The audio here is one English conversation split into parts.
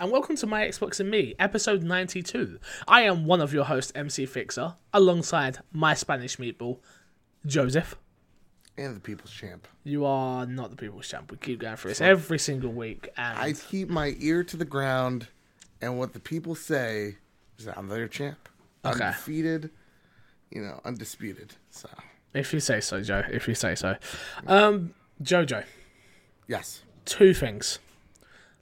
And welcome to My Xbox and Me, episode 92. I am one of your hosts, MC Fixer, alongside my Spanish meatball, Joseph. and the people's champ. You are not the people's champ. We keep going for this every single week, and I keep my ear to the ground, and what the people say is that I'm their champ. Okay. Undefeated, you know, undisputed. So, if you say so, Joe, if you say so. Um, Jojo, yes. two things.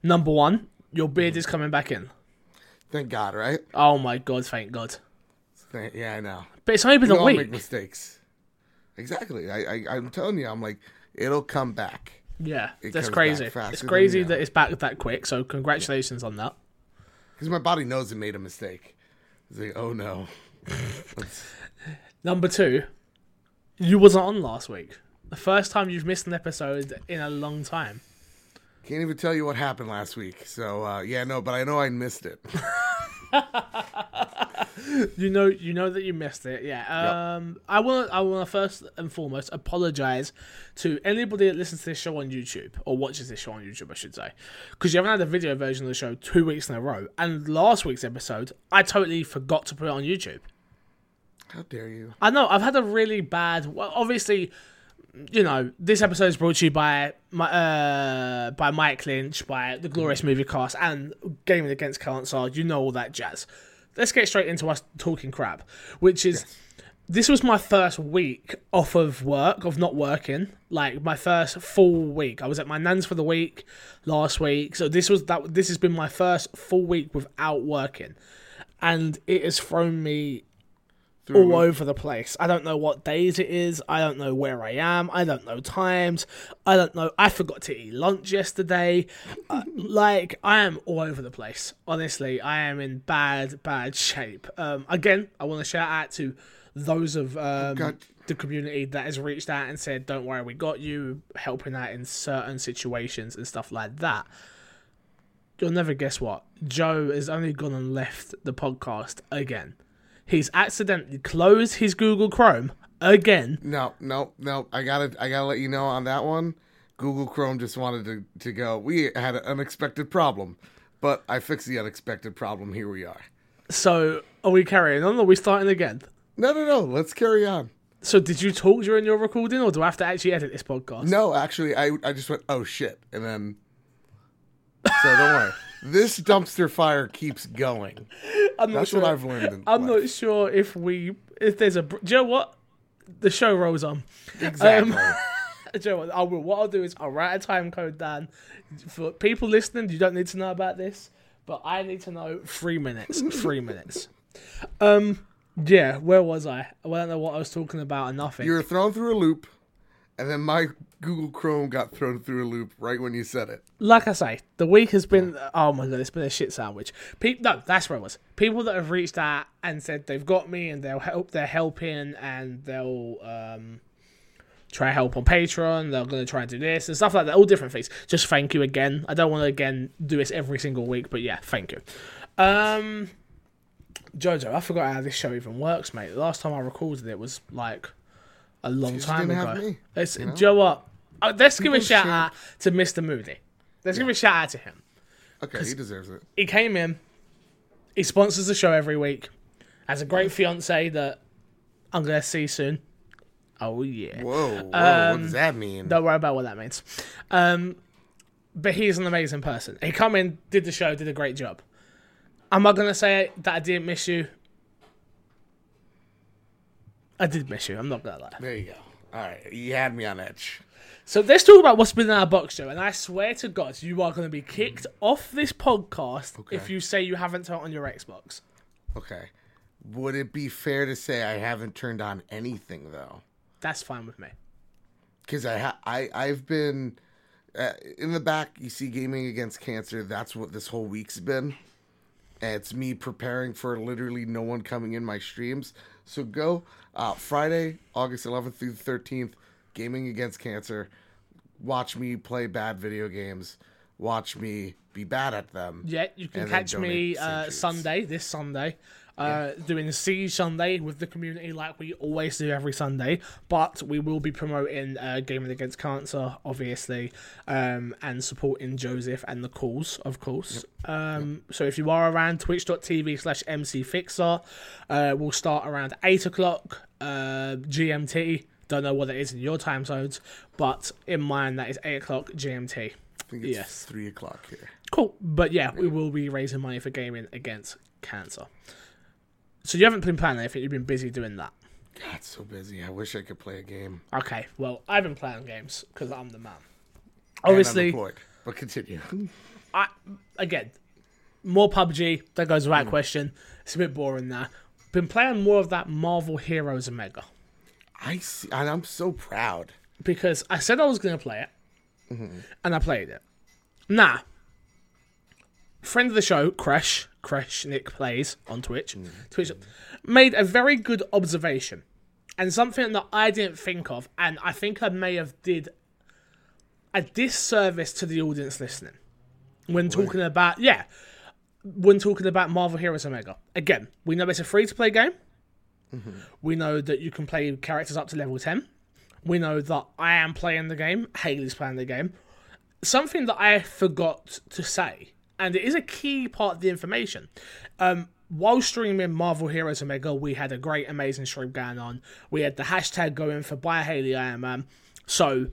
Number one, your beard mm. is coming back in. Thank God, right? Oh my god, thank God. Thank, yeah, I know. But it's only been We a all make mistakes. Exactly. I, I, I'm telling you, I'm like, it'll come back. Yeah, It that's crazy. It's crazy that it's back that quick, so congratulations on that. Because my body knows it made a mistake. It's like, oh no. Number two, you wasn't on last week. The first time you've missed an episode in a long time. Can't even tell you what happened last week. So, uh, yeah, no, but I know I missed it. You know, you know that you missed it. Yeah. Um, I want, I want to first and foremost apologize to anybody that listens to this show on YouTube or watches this show on YouTube, I should say, because you haven't had a video version of the show two weeks in a row. And last week's episode, I totally forgot to put it on YouTube. How dare you? I know I've had a really bad. Well, obviously, you know this episode is brought to you by my uh by Mike Lynch, by the Glorious Movie Cast, and Gaming Against Cancer. You know all that jazz. Let's get straight into us talking crap, which is. This was my first week off of work, of not working. Like my first full week. I was at my nan's for the week last week, so this was that. This has been my first full week without working, and it has thrown me all over the place. I don't know what days it is. I don't know where I am. I don't know times. I don't know. I forgot to eat lunch yesterday. Uh, like I am all over the place. Honestly, I am in bad, bad shape. Um, again, I want to shout out to those of um, God. the community that has reached out and said, "Don't worry, we got you," helping out in certain situations and stuff like that. You'll never guess what. Joe has only gone and left the podcast again. He's accidentally closed his Google Chrome again. No, no, no. I gotta, I gotta let you know on that one. Google Chrome just wanted to to go. We had an unexpected problem, but I fixed the unexpected problem. Here we are. So are we carrying on? Or are we starting again? No, no, no. Let's carry on. So did you talk during your recording, or do I have to actually edit this podcast? No, actually, I I just went, oh shit, and then. So don't worry. This dumpster fire keeps going. I'm not That's sure. what I've learned. In I'm life. not sure if we if there's a. Do you know what? The show rolls on. exactly. Do you know what? I will. What I'll do is I'll write a time code down for people listening. You don't need to know about this, but I need to know three minutes. Three minutes. Um. Yeah. Where was I? I don't know what I was talking about. And nothing. you were thrown through a loop, and then my Google Chrome got thrown through a loop right when you said it. like I say, the week has been. Oh my god, it's been a shit sandwich. Pe- no, that's where it was. People that have reached out and said they've got me and they'll help. They're helping and they'll um try help on Patreon. They're gonna try and do this and stuff like that. All different things. Just thank you again. I don't want to again do this every single week, but yeah, thank you. Um, Jojo, I forgot how this show even works, mate. The last time I recorded it was like a long time ago. me, It's, you know? Do you know what? Uh, let's give a shout out to Mr. Moody. Let's give a shout out to him. Okay, he deserves it. He came in. He sponsors the show every week. Has a great fiance that I'm gonna see soon. Oh yeah. Whoa, whoa what Um, does that mean? Don't worry about what that means. Um, but he's an amazing person. He come in, did the show, did a great job. Am I gonna say that I didn't miss you? I did miss you. I'm not gonna lie. There you go. All right, you had me on edge. So let's talk about what's been in our box, Joe. And I swear to God, you are going to be kicked off this podcast Okay. if you say you haven't turned on your Xbox. Okay. Would it be fair to say I haven't turned on anything though? That's fine with me. Because I ha- I I've been uh, in the back. You see, gaming against cancer. That's what this whole week's been. And it's me preparing for literally no one coming in my streams. So go uh, Friday, August 11th through the 13th, gaming against cancer. Watch me play bad video games. Watch me be bad at them. Yeah, you can catch me uh, Sunday, this Sunday, uh, doing Siege Sunday with the community like we always do every Sunday. But we will be promoting uh, Gaming Against Cancer, obviously, um, and supporting Joseph and the cause, of course. Um, So if you are around, twitch.tv slash mcfixer, uh, we'll start around 8 o'clock uh, GMT. Don't know what it is in your time zones, but in mine that is 8 o'clock GMT. I think it's Yes. three o'clock here. Cool. But yeah, we will be raising money for gaming against cancer. So you haven't been playing anything, you've been busy doing that. God, so busy. I wish I could play a game. Okay, well, I've been playing games because I'm the man. Obviously. But continue. I again, more PUBG, that goes without mm. question. It's a bit boring now. Been playing more of that Marvel Heroes Omega. I see, and I'm so proud. because I said I was going to play it, mm-hmm. and I played it. Now, friend of the show, Crash, Crash Nick plays on Twitch, mm. Twitch, made a very good observation, and something that I didn't think of, and I think I may have did a disservice to the audience listening when talking about yeah, when talking about Marvel Heroes Omega. Again, we know it's a free to play game. Mm-hmm. We know that you can play characters up to level 10. We know that I am playing the game, Haley's playing the game. Something that I forgot to say, and it is a key part of the information. Um, while streaming Marvel Heroes Omega, we had a great, amazing stream going on. We had the hashtag going for Buy Haley Iron Man. So,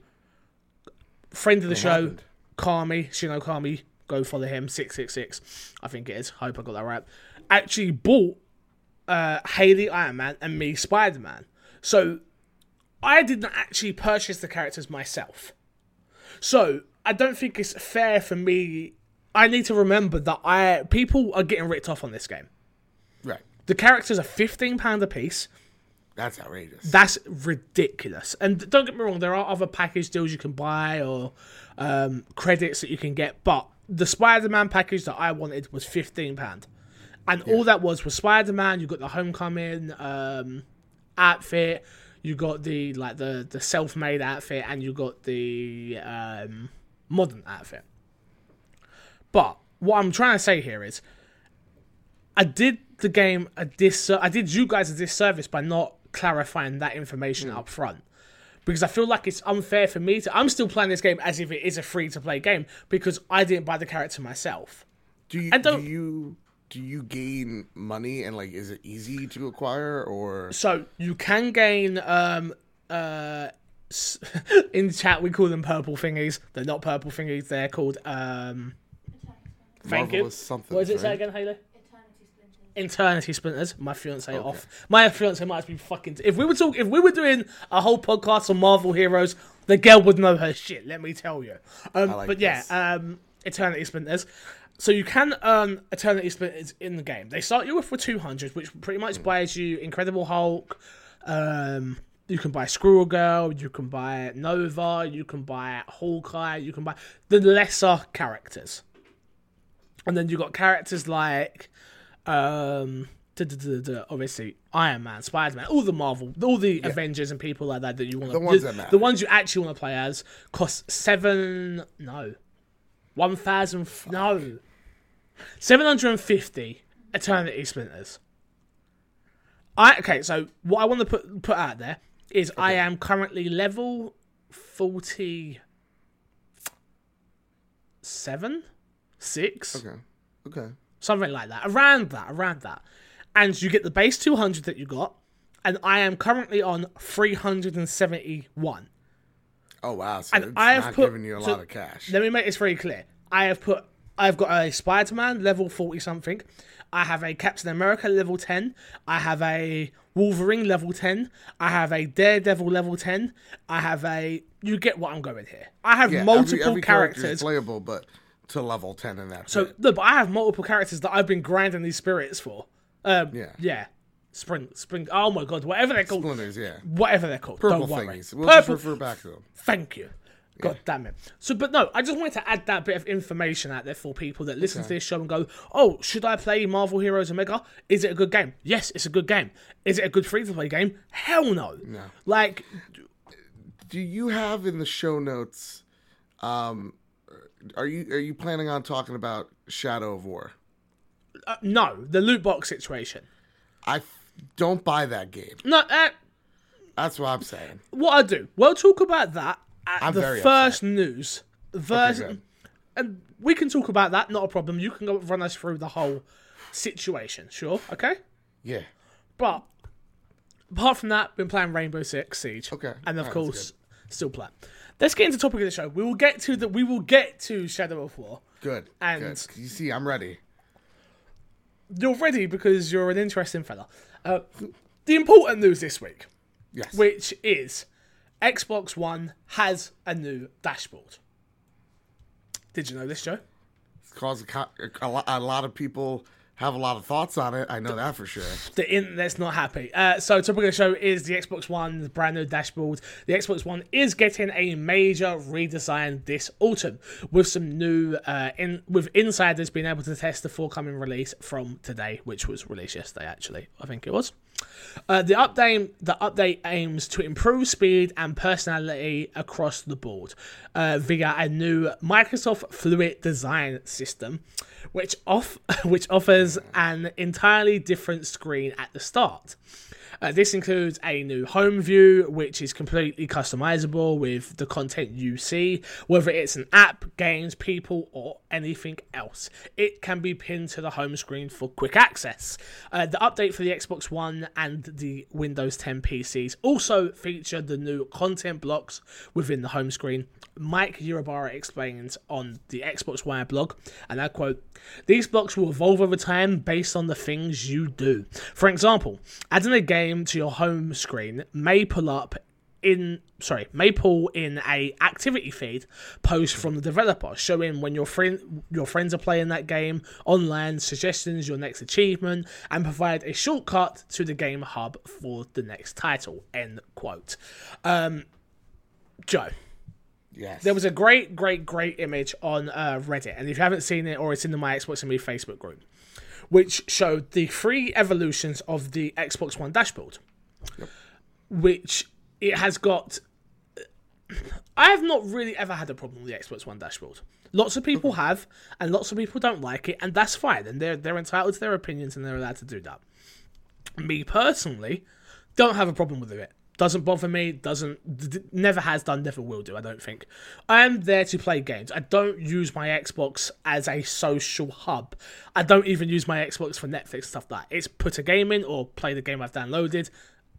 friend of the show, happened? Kami, Shino Kami, go follow him, 666, I think it is. Hope I got that right. Actually bought uh, Haley Iron Man and me Spider Man. So I didn't actually purchase the characters myself. So I don't think it's fair for me. I need to remember that I people are getting ripped off on this game. Right. The characters are fifteen pound a piece. That's outrageous. That's ridiculous. And don't get me wrong, there are other package deals you can buy or um, credits that you can get, but the Spider-Man package that I wanted was fifteen pound, and all that was was Spider-Man. You got the Homecoming um, outfit, you got the like the the self-made outfit, and you got the um, modern outfit. But what I'm trying to say here is, I did the game a dis. I did you guys a disservice by not clarifying that information up front. Because I feel like it's unfair for me to. I'm still playing this game as if it is a free to play game because I didn't buy the character myself. do you I don't- do you do you gain money and like is it easy to acquire or So you can gain um uh in chat we call them purple thingies. They're not purple thingies. They're called um. Thank you. marvelous something? What does it say again, Haley? Eternity Splinters. Eternity Splinters. My fiance off. My fiance might be fucking. If we were talking, if we were doing a whole podcast on Marvel heroes, the girl would know her shit. Let me tell you. Um, like but yeah, um, Eternity Splinters. So you can earn Eternity Splinters in the game. They start you off with two hundred, which pretty much buys you Incredible Hulk. Um, you can buy Squirrel Girl. You can buy Nova. You can buy Hawkeye. You can buy the lesser characters. And then you've got characters like, um, duh, duh, duh, duh, obviously Iron Man, Spider Man, all the Marvel, all the Avengers and people like that that you want to The ones the, that matter. the ones you actually want to play as cost seven no, one thousand no, seven hundred and fifty Eternity Splinters. I okay, so what I want to put put out there is I am currently level forty seven, six Okay. Okay. something like that, around that, around that, and you get the base two hundred that you got, and I am currently on three hundred and seventy one. Oh wow. So And I have put- giving you a so- lot of cash. Let me make this very clear. I have put, I've got a Spider Man level forty something. I have a Captain America level ten. I have a Wolverine level ten. I have a Daredevil level ten. I have a. You get what I'm going here. I have Yeah, every- multiple every is characters. playable, but to level ten and that. So no, but I have multiple characters that I've been grinding these spirits for. Um, Yeah. yeah, spring, spring. Oh my god, whatever they're called, Splinters, yeah. whatever they're called. Purple don't worry. thingies. We'll Purple. just refer back to them. Thank you. God damn it. So, but no, I just wanted to add that bit of information out there for people that listen to this show and go, "Oh, should I play Marvel Heroes Omega? Is it a good game? Yes, it's a good game. Is it a good free to play game? Hell no. No. Like, Do you have in the show notes? Um, are you are you planning on talking about Shadow of War? uh, no, the loot box situation. I f- don't buy that game. No, uh, That's what I'm saying. what I do. We'll talk about that at I'm the first news. First, good. and we can talk about that. Not a problem. You can go run us through the whole situation. Sure. Okay. Yeah. But apart from that, been playing Rainbow Six Siege. Okay. And of that's course, still playing. Let's get into the topic of the show. We will get to the. We will get to Shadow of War. Good. And- good. You see, I'm ready. You're ready because you're an interesting fella. Uh, the important news this week, Yes. which is Xbox One has a new dashboard. Did you know this, Joe? It's caused a, a, a lot of people have a lot of thoughts on it. I know that for sure. The internet's not happy. Uh, so, topic of the show is the Xbox One the brand new dashboard. The Xbox One is getting a major redesign this autumn with some new, uh, in with insiders being able to test the forthcoming release from today, which was released yesterday. Actually, I think it was. Uh, the update the update aims to improve speed and personality across the board uh, via a new Microsoft Fluent Design system, which off which offers an entirely different screen at the start. Uh, this includes a new home view, which is completely customizable with the content you see, whether it's an app, games, people, or anything else. It can be pinned to the home screen for quick access. Uh, the update for the Xbox One and the Windows 10 PCs also feature the new content blocks within the home screen. Mike Ybarra explains on the Xbox Wire blog, and I quote, These blocks will evolve over time based on the things you do. For example, adding a game to your home screen may pull up in sorry may pull in a activity feed post from the developer showing when your friend your friends are playing that game online suggestions your next achievement and provide a shortcut to the game hub for the next title end quote um joe Yes. there was a great, great, great image on uh, Reddit, and if you haven't seen it, or it's in the My Xbox and Me Facebook group, which showed the three evolutions of the Xbox One dashboard, which it has got. I have not really ever had a problem with the Xbox One dashboard. Lots of people have, and lots of people don't like it, and that's fine. And they're they're entitled to their opinions, and they're allowed to do that. Me personally, don't have a problem with it. Doesn't bother me. Doesn't d- never has done. Never will do. I don't think. I am there to play games. I don't use my Xbox as a social hub. I don't even use my Xbox for Netflix stuff like that. It's put a game in or play the game I've downloaded,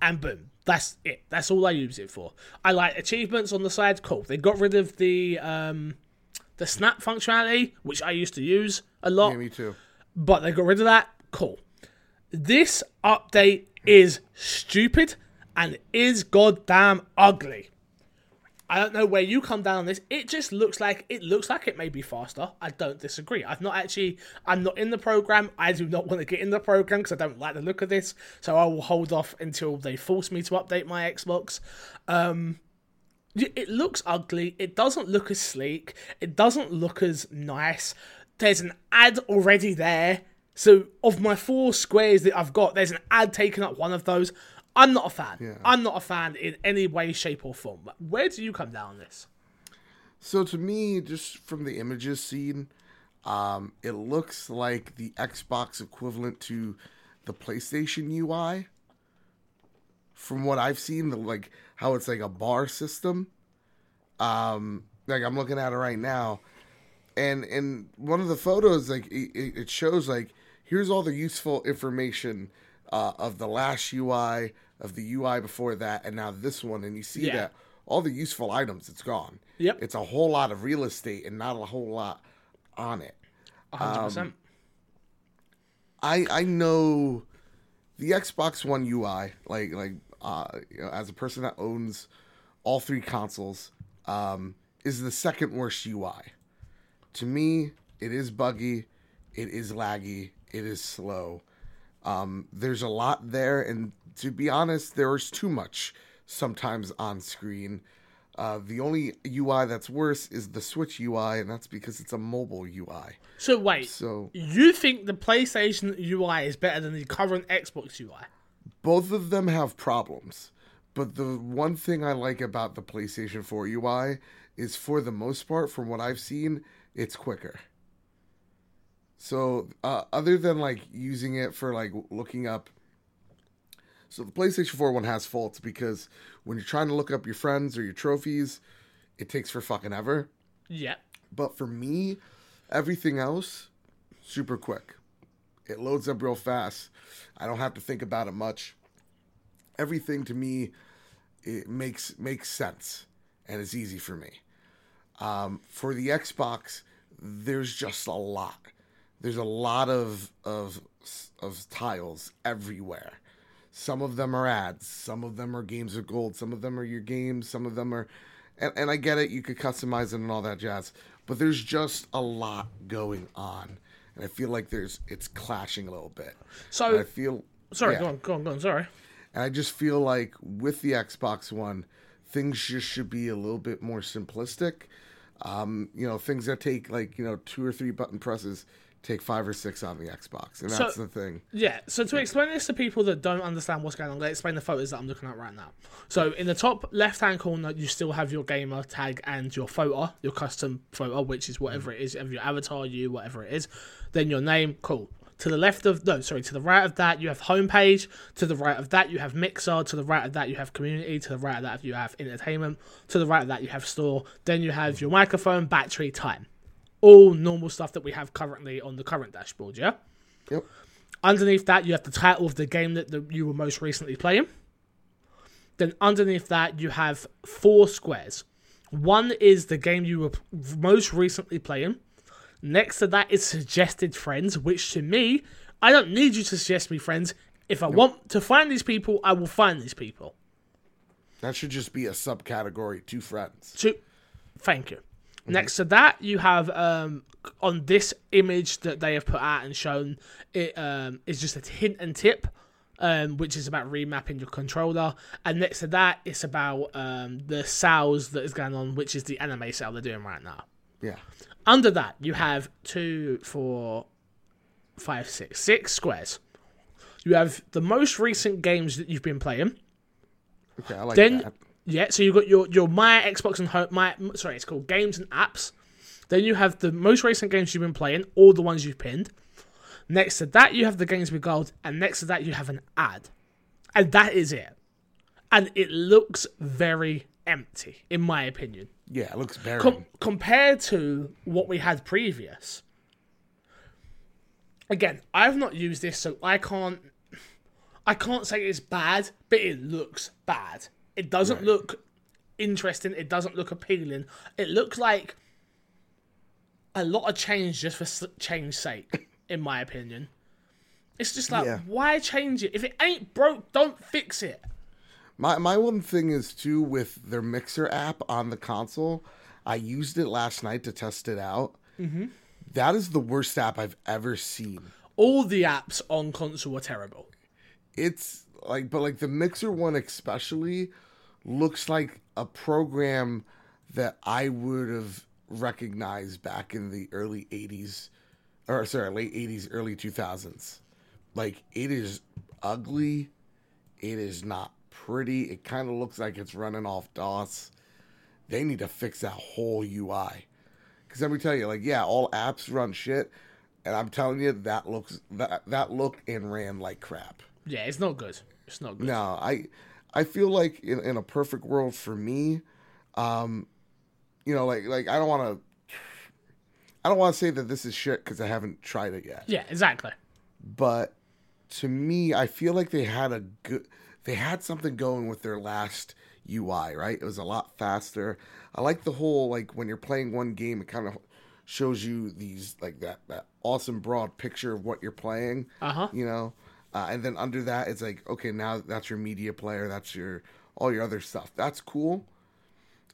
and boom. That's it. That's all I use it for. I like achievements on the side. Cool. They got rid of the um the snap functionality, which I used to use a lot Yeah, me too. but they got rid of that. Cool. This update is stupid and is goddamn ugly. I don't know where you come down on this. It just looks like it looks like it may be faster. I don't disagree. I've not actually. I'm not in the program. I do not want to get in the program because I don't like the look of this. So I will hold off until they force me to update my Xbox. Um, it looks ugly. It doesn't look as sleek. It doesn't look as nice. There's an ad already there. So of my four squares that I've got, there's an ad taking up one of those. I'm not a fan. I'm not a fan in any way, shape, or form. Where do you come down on this? So to me, just from the images seen, um, it looks like the Xbox equivalent to the PlayStation UI. From what I've seen, the like how it's like a bar system. Um, like I'm looking at it right now, and in one of the photos, like it it shows like here's all the useful information uh, of the last UI, of the UI before that, and now this one, and you see Yeah. that all the useful items, it's gone. Yep. It's a whole lot of real estate and not a whole lot on it. 100%. I I know the Xbox One UI, like like uh, you know, as a person that owns all three consoles, um, is the second worst UI. To me, it is buggy, it is laggy, it is slow. Um, there's a lot there, and to be honest, there is too much sometimes on screen. Uh, the only UI that's worse is the Switch UI, and that's because it's a mobile UI. so wait, So you think the PlayStation UI is better than the current Xbox UI? both of them have problems. But the one thing I like about the PlayStation 4 UI is for the most part, from what I've seen, it's quicker. So, uh, other than like using it for like looking up So the PlayStation 4 one has faults because when you're trying to look up your friends or your trophies, it takes for fucking ever. Yeah. But for me, everything else, super quick. It loads up real fast. I don't have to think about it much. Everything to me, it makes makes sense and it's easy for me. Um, for the Xbox, there's just a lot. There's a lot of of of tiles everywhere. Some of them are ads. Some of them are games of gold. Some of them are your games. Some of them are, and, and I get it. You could customize it and all that jazz. But there's just a lot going on, and I feel like there's it's clashing a little bit. So And I feel sorry, yeah. go on, go on, go on. Sorry. And I just feel like with the Xbox One, things just should be a little bit more simplistic. Um, you know, things that take like, you know, two or three button presses take five or six on the Xbox. And that's So- the thing. Yeah, so to explain this to people that don't understand what's going on, let's explain the photos that I'm looking at right now. So in the top left hand corner, you still have your gamer tag and your photo, your custom photo, which is whatever it is, of your avatar, you, whatever it is. Then your name, cool. To the left of no, sorry, to the right of that you have homepage. To the right of that you have Mixer. To the right of that you have community. To the right of that you have entertainment. To the right of that you have store. Then you have your microphone, battery, time. All normal stuff that we have currently on the current dashboard. Yeah. Yep. Underneath that, you have the title of the game that the, you were most recently playing. Then underneath that, you have four squares. One is the game you were most recently playing. Next to that is suggested friends, which to me, I don't need you to suggest me friends. If I want to find these people, I will find these people. That should just be a subcategory, two friends. So, thank you. Next to that, you have um, on this image that they have put out and shown it um, is just a hint and tip, um, which is about remapping your controller. And next to that, it's about um, the sales that is going on, which is the anime sale they're doing right now. Yeah. Under that, you have two, four, five, six, six squares. You have the most recent games that you've been playing. Okay, I like Then that. Yeah, so you've got your your my Xbox and home my sorry, it's called games and apps. Then you have the most recent games you've been playing, all the ones you've pinned. Next to that, you have the games with gold, and next to that, you have an ad, and that is it. And it looks very empty, in my opinion, Yeah, it looks barren. Com- compared to what we had previous. Again, I've not used this, so I can't. I can't say it's bad, but it looks bad. It doesn't look interesting. It doesn't look appealing. It looks like a lot of change just for change's sake, in my opinion. It's just like, Yeah. why change it? If it ain't broke, don't fix it. My my one thing is too with their Mixer app on the console. I used it last night to test it out. Mm-hmm. is the worst app I've ever seen. All the apps on console are terrible. It's like, but like the Mixer one especially looks like a program that I would have recognized back in the early '80s, or sorry, late '80s, early 2000s. Like it is ugly. It is not pretty. It kind of looks like it's running off DOS. They need to fix that whole UI. Because let me tell you, like, yeah, all apps run shit, and I'm telling you, that looks that that looked and ran like crap. Yeah, it's not good. It's not good. No, I I feel like in, in a perfect world for me, um, you know, like like I don't want to. I don't want to say that this is shit because I haven't tried it yet. Yeah, exactly. but to me i feel like they had a good they had something going with their last ui right it was a lot faster i like the whole like when you're playing one game it kind of shows you these like that that awesome broad picture of what you're playing Uh huh. you know uh, and then under that it's like okay now that's your media player that's your all your other stuff. That's cool.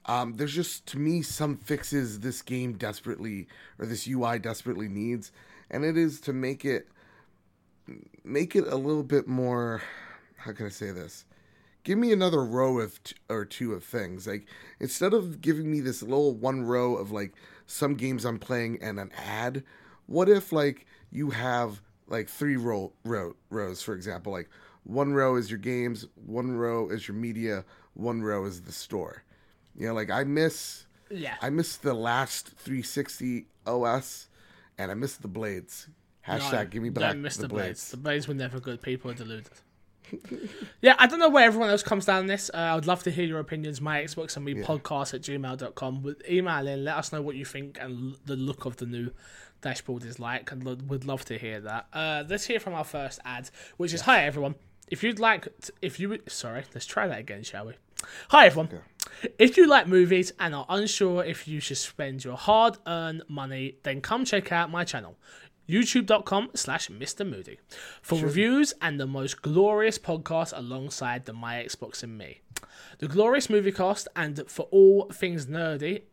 Um, there's just to me some fixes this game desperately or this ui desperately needs. And it is to make it make it a little bit more how can i say this? Give me another row of t- or two of things. Like instead of giving me this little one row of like some games i'm playing and an ad what if like you have like three row, row rows for example like one row is your games one row is your media one row is the store you know like i miss Yeah. i miss the last 360 os and i miss the blades hashtag No, give me back miss the, the blades. blades The blades were never good. People are deluded. yeah, I don't know where everyone else comes down on this. Uh, I would love to hear your opinions. My Xbox and me podcast at gmail.com. With email in, let us know what you think and l- the look of the new dashboard is like. And lo- would love to hear that. Uh, let's hear from our first ad, which is Hi everyone. If you'd like, t- if you would- sorry, let's try that again, shall we? Hi everyone. If you like movies and are unsure if you should spend your hard-earned money, then come check out my channel youtube.com slash Mr. Moody for reviews and the most glorious podcast alongside the My Xbox and Me. The glorious movie cast and for all things nerdy,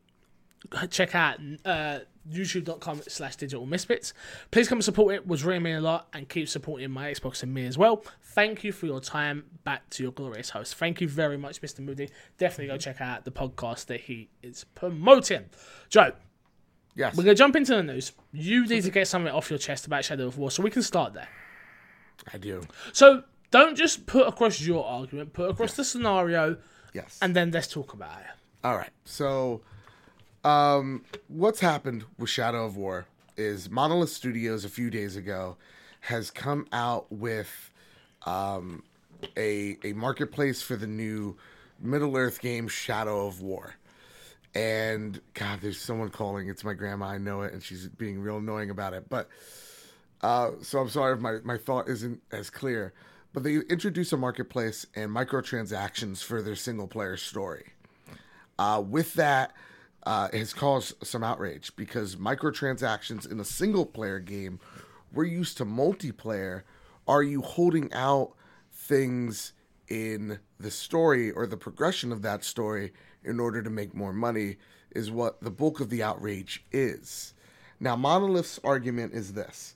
check out uh, youtube.com slash digital misfits. Please come and support it, was really mean a lot, and keep supporting my Xbox and me as well. Thank you for your time. Back to your glorious host. Thank you very much, Mr. Moody. Definitely go check out the podcast that he is promoting. Joe, Yes. we're gonna jump into the news. You need to get something off your chest about Shadow of War, so we can start there. I do. So don't just put across your argument, put across the scenario, Yes. and then let's talk about it. All right. So, um, what's happened with Shadow of War is Monolith Studios a few days ago has come out with um, a a marketplace for the new Middle Earth game Shadow of War. And God, there's someone calling. It's my grandma. I know it, and she's being real annoying about it. But uh, so I'm sorry if my, my thought isn't as clear. But they introduce a marketplace and microtransactions for their single player story. Uh, with that, uh, it has caused some outrage because microtransactions in a single player game, we're used to multiplayer. Are you holding out things in the story or the progression of that story in order to make more money? Is what the bulk of the outrage is. Now, Monolith's argument is this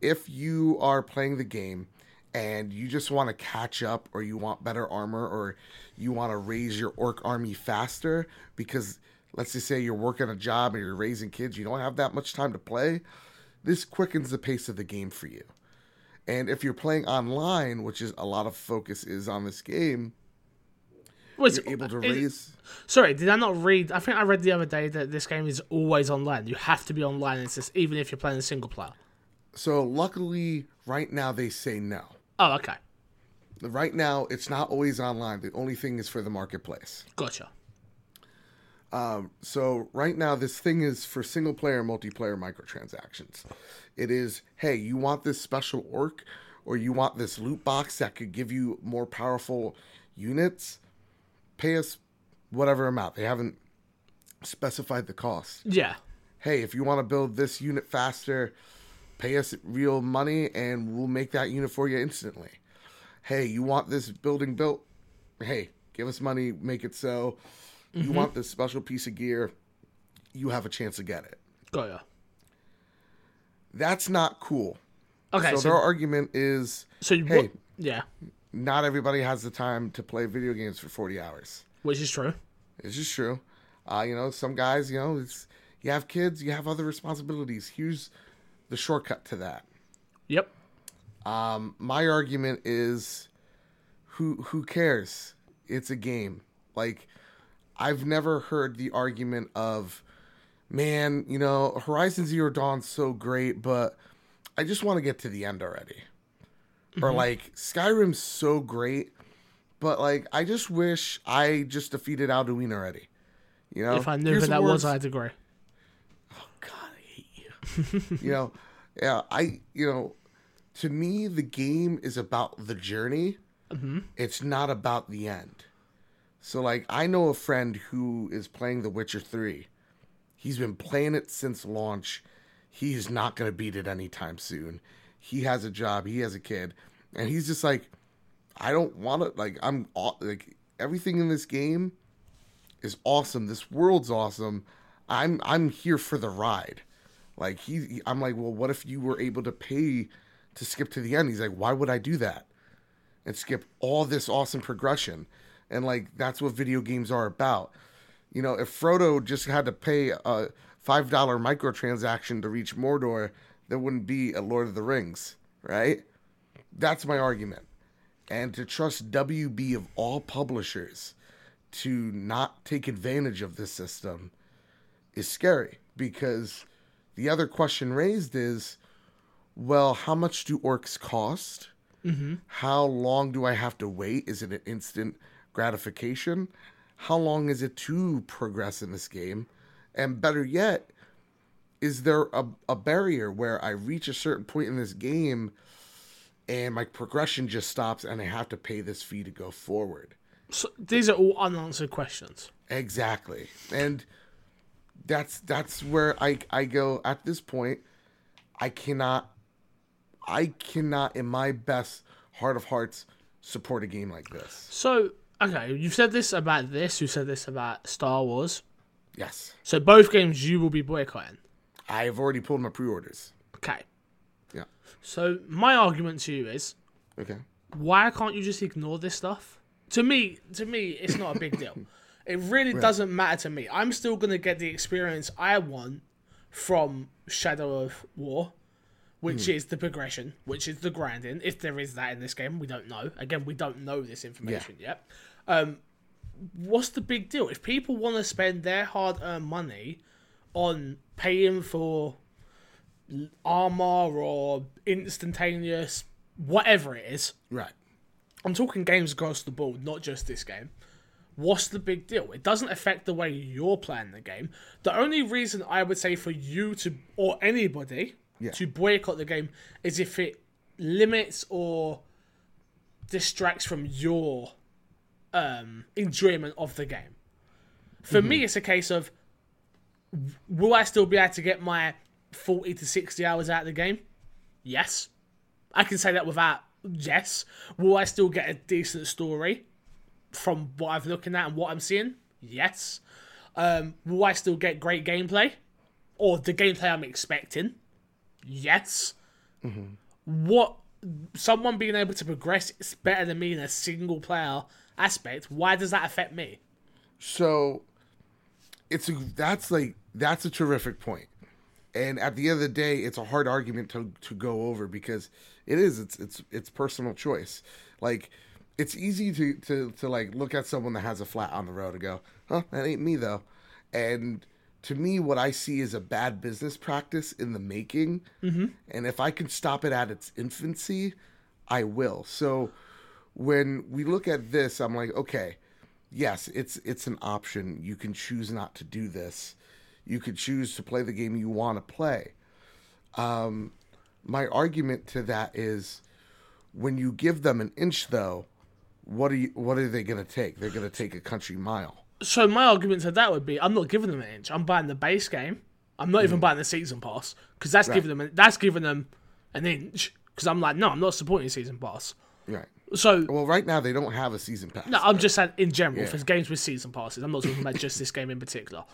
if you are playing the game and you just want to catch up or you want better armor or you want to raise your orc army faster because let's just say you're working a job and you're raising kids you don't have that much time to play this quickens the pace of the game for you and if you're playing online which is a lot of focus is on this game Was you're able to is- raise Sorry, did I not read? I think I read the other day that this game is always online. You have to be online. It's just, even if you're playing a single player. so luckily right now they say no Oh, okay, right now it's not always online the only thing is for the marketplace gotcha. Um, so right now, this thing is for single player multiplayer microtransactions. It is, hey, you want this special orc, or you want this loot box that could give you more powerful units? Pay us whatever amount. They haven't specified the cost. Yeah, Hey, if you want to build this unit faster, pay us real money, and we'll make that unit for you instantly. Hey, you want this building built? Hey, give us money, make it so. You want this special piece of gear, you have a chance to get it. Oh, yeah. That's not cool. Okay, so, so, their argument is so you hey. Yeah, not everybody has the time to play video games for 40 hours. which is true. It's just true. Uh, you know, some guys, you know, it's you have kids, you have other responsibilities. Here's the shortcut to that. Yep. my argument is who who cares it's a game like i've never heard the argument of man you know horizon zero dawn's so great but i just want to get to the end already or mm-hmm. like skyrim's so great but like i just wish i just defeated alduin already you know If I knew who that was, I'd agree. Oh, God, I hate you. you know, yeah, I, you know, to me, the game is about the journey. Mm-hmm. It's not about the end. So, like, I know a friend who is playing The Witcher 3. He's been playing it since launch. He's not going to beat it anytime soon. He has a job, he has a kid, and he's just like, I don't want to, like, I'm, like, everything in this game is awesome. This world's awesome. I'm I'm here for the ride. Like he, he- I'm like, well, what if you were able to pay to skip to the end? He's like, why would I do that? And skip all this awesome progression. And like that's what video games are about. You know, if Frodo just had to pay a five dollar microtransaction to reach Mordor, there wouldn't be a Lord of the Rings, right? That's my argument. And to trust WB of all publishers to not take advantage of this system is scary because the other question raised is well, how much do orcs cost? Mm-hmm. How long do I have to wait? Is it an instant gratification? How long is it to progress in this game? And better yet, is there a, a barrier where I reach a certain point in this game and my progression just stops and I have to pay this fee to go forward? So these are all unanswered questions. Exactly. And that's that's where I I go at this point I cannot I cannot in my best heart of hearts support a game like this. So, okay, you've said this about this, you said this about Star Wars. Yes. So both games you will be boycotting. I've already pulled my pre-orders. Okay. Yeah. So my argument to you is Okay. why can't you just ignore this stuff? To me, to me, it's not a big deal. It really doesn't matter to me. I'm still gonna get the experience I want from Shadow of War, which is the progression, which is the grinding. If there is that in this game, we don't know. Again, we don't know this information yet. Um, what's the big deal? If people want to spend their hard-earned money on paying for armor or instantaneous whatever it is, Right. I'm talking games across the board, not just this game. What's the big deal? It doesn't affect the way you're playing the game. The only reason I would say for you to, or anybody, Yeah. to boycott the game is if it limits or distracts from your um, enjoyment of the game. For me, it's a case of will I still be able to get my 40 to 60 hours out of the game? Yes. I can say that without yes. Will I still get a decent story from what I'm looking at and what I'm seeing? Yes. Um, will I still get great gameplay? Or the gameplay I'm expecting? Yes. What someone being able to progress is better than me in a single player aspect, why does that affect me? So it's that's like that's a terrific point. And at the end of the day, it's a hard argument to to go over because it is it's it's it's personal choice. Like it's easy to to to like look at someone that has a flat on the road and go, "Huh, that ain't me though." And to me, what I see is a bad business practice in the making. Mm-hmm. And if I can stop it at its infancy, I will. So when we look at this, I'm like, okay, yes, it's it's an option. You can choose not to do this. You could choose to play the game you want to play. Um, my argument to that is, when you give them an inch, though, what are you? What are they going to take? They're going to take a country mile. So my argument to that would be I'm not giving them an inch. I'm buying the base game. I'm not even buying the season pass because that's giving them that's giving them an inch. Because I'm like, no, I'm not supporting season pass. Right. So Well, right now they don't have a season pass. no, I'm just saying in general Yeah. for games with season passes. I'm not talking about just this game in particular.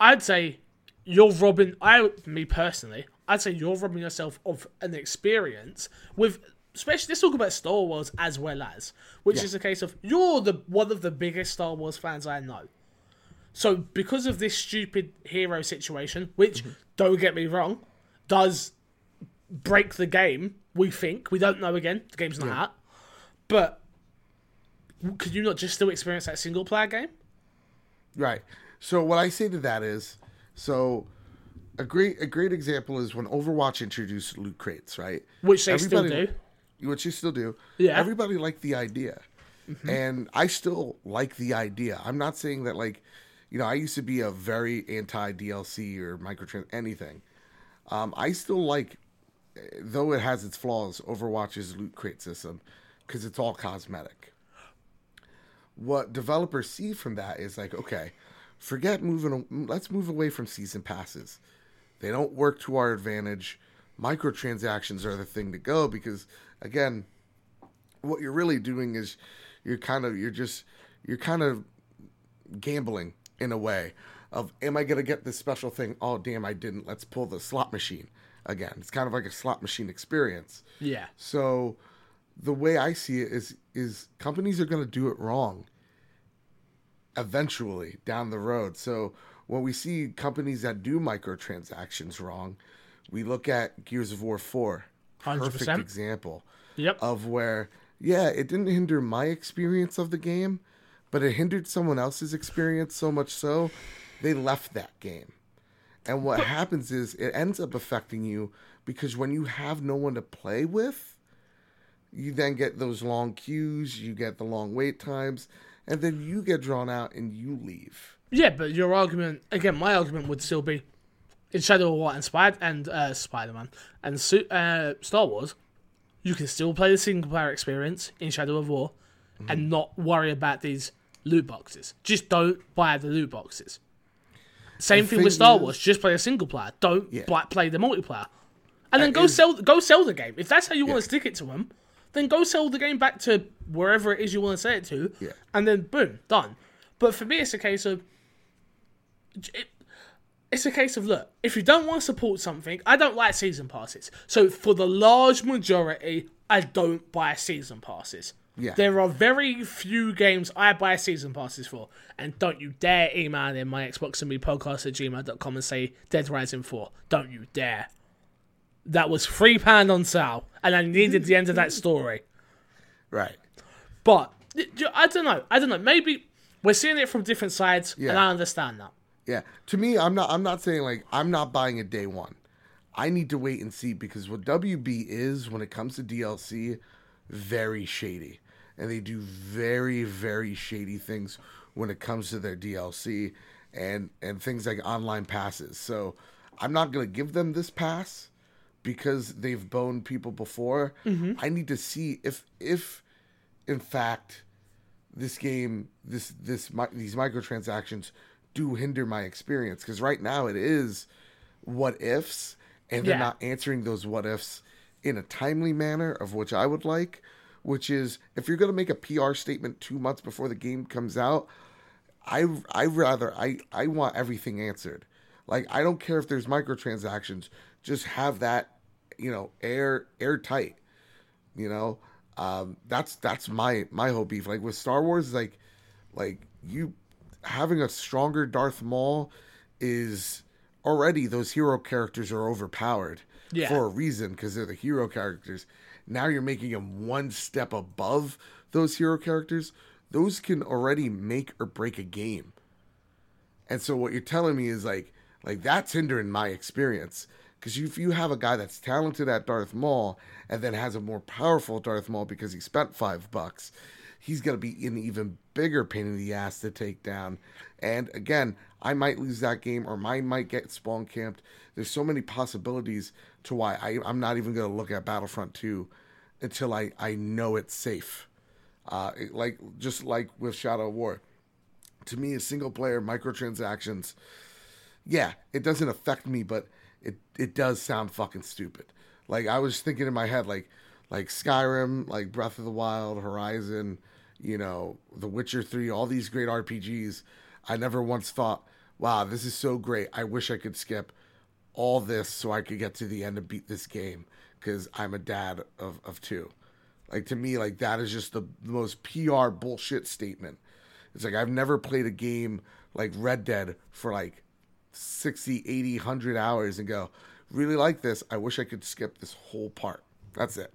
I'd say you're robbing. I, me personally, I'd say you're robbing yourself of an experience with. Especially, let's talk about Star Wars as well as, which is a case of you're the one of the biggest Star Wars fans I know. So because of this stupid hero situation, which mm-hmm. don't get me wrong, does break the game. We think we don't know again. The game's not out, but could you not just still experience that single player game? Right. So what I say to that is, so a great a great example is when Overwatch introduced loot crates, right? Which they still do. Which you still do. Yeah. Mm-hmm. Everybody liked the idea, and I still like the idea. I'm not saying that like, you know, I used to be a very anti DLC or microtrans anything. Um, I still like, though it has its flaws, Overwatch's loot crate system because it's all cosmetic what developers see from that is like, okay, forget moving. Let's move away from season passes. They don't work to our advantage. Microtransactions are the thing to go because, again, what you're really doing is you're kind of you're just you're kind of gambling in a way of am I gonna get this special thing? Oh damn, I didn't. Let's pull the slot machine again. It's kind of like a slot machine experience. Yeah. So the way I see it is is companies are going to do it wrong eventually down the road. So when we see companies that do microtransactions wrong, we look at Gears of War 4. Perfect 100%. example Yep. of where yeah, it didn't hinder my experience of the game, but it hindered someone else's experience so much so they left that game. And what happens is it ends up affecting you because when you have no one to play with, you then get those long queues, you get the long wait times, and then you get drawn out and you leave. Yeah, but your argument again, my argument would still be in Shadow of War and Spider and uh, Spider Man and uh, Star Wars. You can still play the single player experience in Shadow of War Mm-hmm. and not worry about these loot boxes. Just don't buy the loot boxes. Same The thing with Star is- Wars. Just play a single player. Don't Yeah. play the multiplayer, and then go is- sell go sell the game. If that's how you want to stick it to them, then go sell the game back to wherever it is you want to sell it to, Yeah. and then boom, done. But for me, it's a case of it, it's a case of look, if you don't want to support something, I don't like season passes. So for the large majority, I don't buy season passes. Yeah. There are very few games I buy season passes for. And don't you dare email in my Xbox and me podcast at gmail.com and say Dead Rising 4. Don't you dare. That was three pound on sale, and I needed the end of that story. Right. But I don't know. I don't know. Maybe we're seeing it from different sides, and I understand that. Yeah. To me, I'm not I'm not saying like I'm not buying it day one. I need to wait and see because what WB is when it comes to DLC, very shady. And they do very, very shady things when it comes to their DLC and and things like online passes. So I'm not gonna give them this pass because they've boned people before. Mm-hmm. I need to see if if in fact this game this this mi- these microtransactions do hinder my experience because right now it is what ifs and they're Yeah. not answering those what ifs in a timely manner of which I would like which is if you're going to make a PR statement 2 months before the game comes out I I rather I I want everything answered like I don't care if there's microtransactions just have that you know air airtight you know? Um that's that's my my whole beef. Like with star wars like like you having a stronger darth maul is already those hero characters are overpowered Yeah. for a reason because they're the hero characters. Now you're making them one step above those hero characters. Those can already make or break a game. And so what you're telling me is like like that's hindering my experience because if you have a guy that's talented at Darth Maul and then has a more powerful Darth Maul because he spent five bucks, he's gonna be an even bigger pain in the ass to take down. And again, I might lose that game or mine might get spawn camped. There's so many possibilities to why I, I'm not even gonna look at Battlefront 2 until I, I know it's safe. Uh, like just like with Shadow War to me, a single player microtransactions, yeah, it doesn't affect me, but it it does sound fucking stupid. Like I was thinking in my head, like like Skyrim, like Breath of the Wild, Horizon, you know, The Witcher Three, all these great RPGs. I never once thought, wow, this is so great. I wish I could skip all this so I could get to the end and beat this game because I'm a dad of, of two. Like to me, like that is just the, the most PR bullshit statement. It's like I've never played a game like Red Dead for like 60, 80, 100 hours and go, really like this. I wish I could skip this whole part. That's it.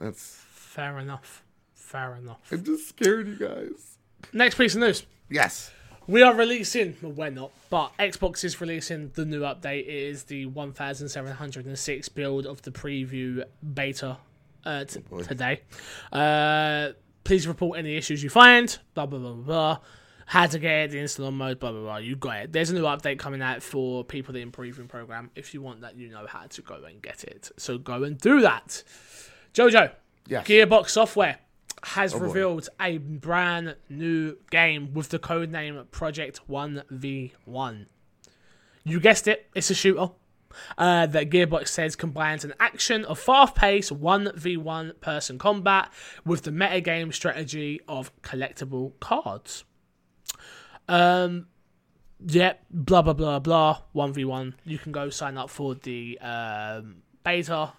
That's Fair enough. Fair enough. I'm just scared, you guys. Next piece of news. Yes. We are releasing, well, we're not, but Xbox is releasing the new update. It is the 1706 build of the preview beta uh, t- boy. today. Uh, please report any issues you find, blah, blah, blah, blah, blah. How to get it, the install mode, blah, blah, blah. You got it. There's a new update coming out for people in preview program. If you want that, you know how to go and get it. So go and do that. Jojo, Yes. Gearbox Software has Oh, boy. revealed a brand new game with the code name Project 1v1. You guessed it, it's a shooter. Uh, that Gearbox says combines an action of fast paced 1v1 person combat with the metagame strategy of collectible cards. Um, yeah, blah blah blah blah. 1v1. You can go sign up for the um, beta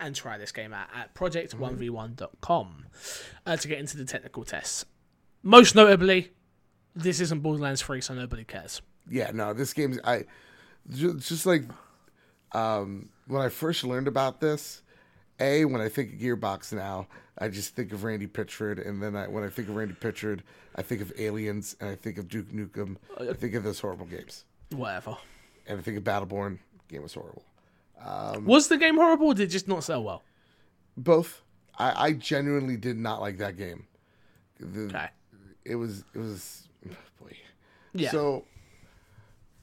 and try this game out at project1v1.com uh, to get into the technical tests. Most notably, this isn't Borderlands 3, so nobody cares. Yeah, no, this game's I ju- just like um when I first learned about this, A, when I think of Gearbox now, I just think of Randy Pitchford, and then I, when I think of Randy Pitchford, I think of Aliens, and I think of Duke Nukem, uh, I think of those horrible games, Whatever. and I think of Battleborn. Game was horrible. Um, was the game horrible or did it just not sell well? Both. I, I genuinely did not like that game. The, Okay. It was it was boy. Yeah. So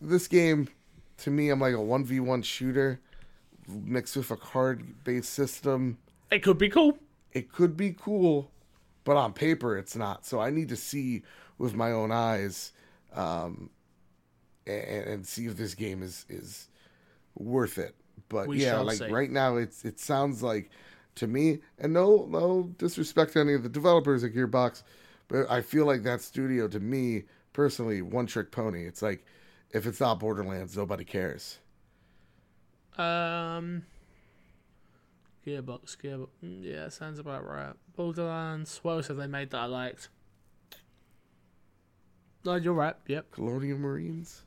this game, to me, I'm like a one v one shooter mixed with a card based system. it could be cool. It could be cool, but on paper it's not. So I need to see with my own eyes, um, and, and see if this game is is worth it. But We yeah, like see. right now, it's it sounds like to me, and no no disrespect to any of the developers at Gearbox, but I feel like that studio to me personally one trick pony. It's like if it's not Borderlands, nobody cares. Um, Gearbox, Gearbox. Mm, Yeah, sounds about right. Borderlands. What else have they made that I liked? No, you're right. Yep. Colonial Marines.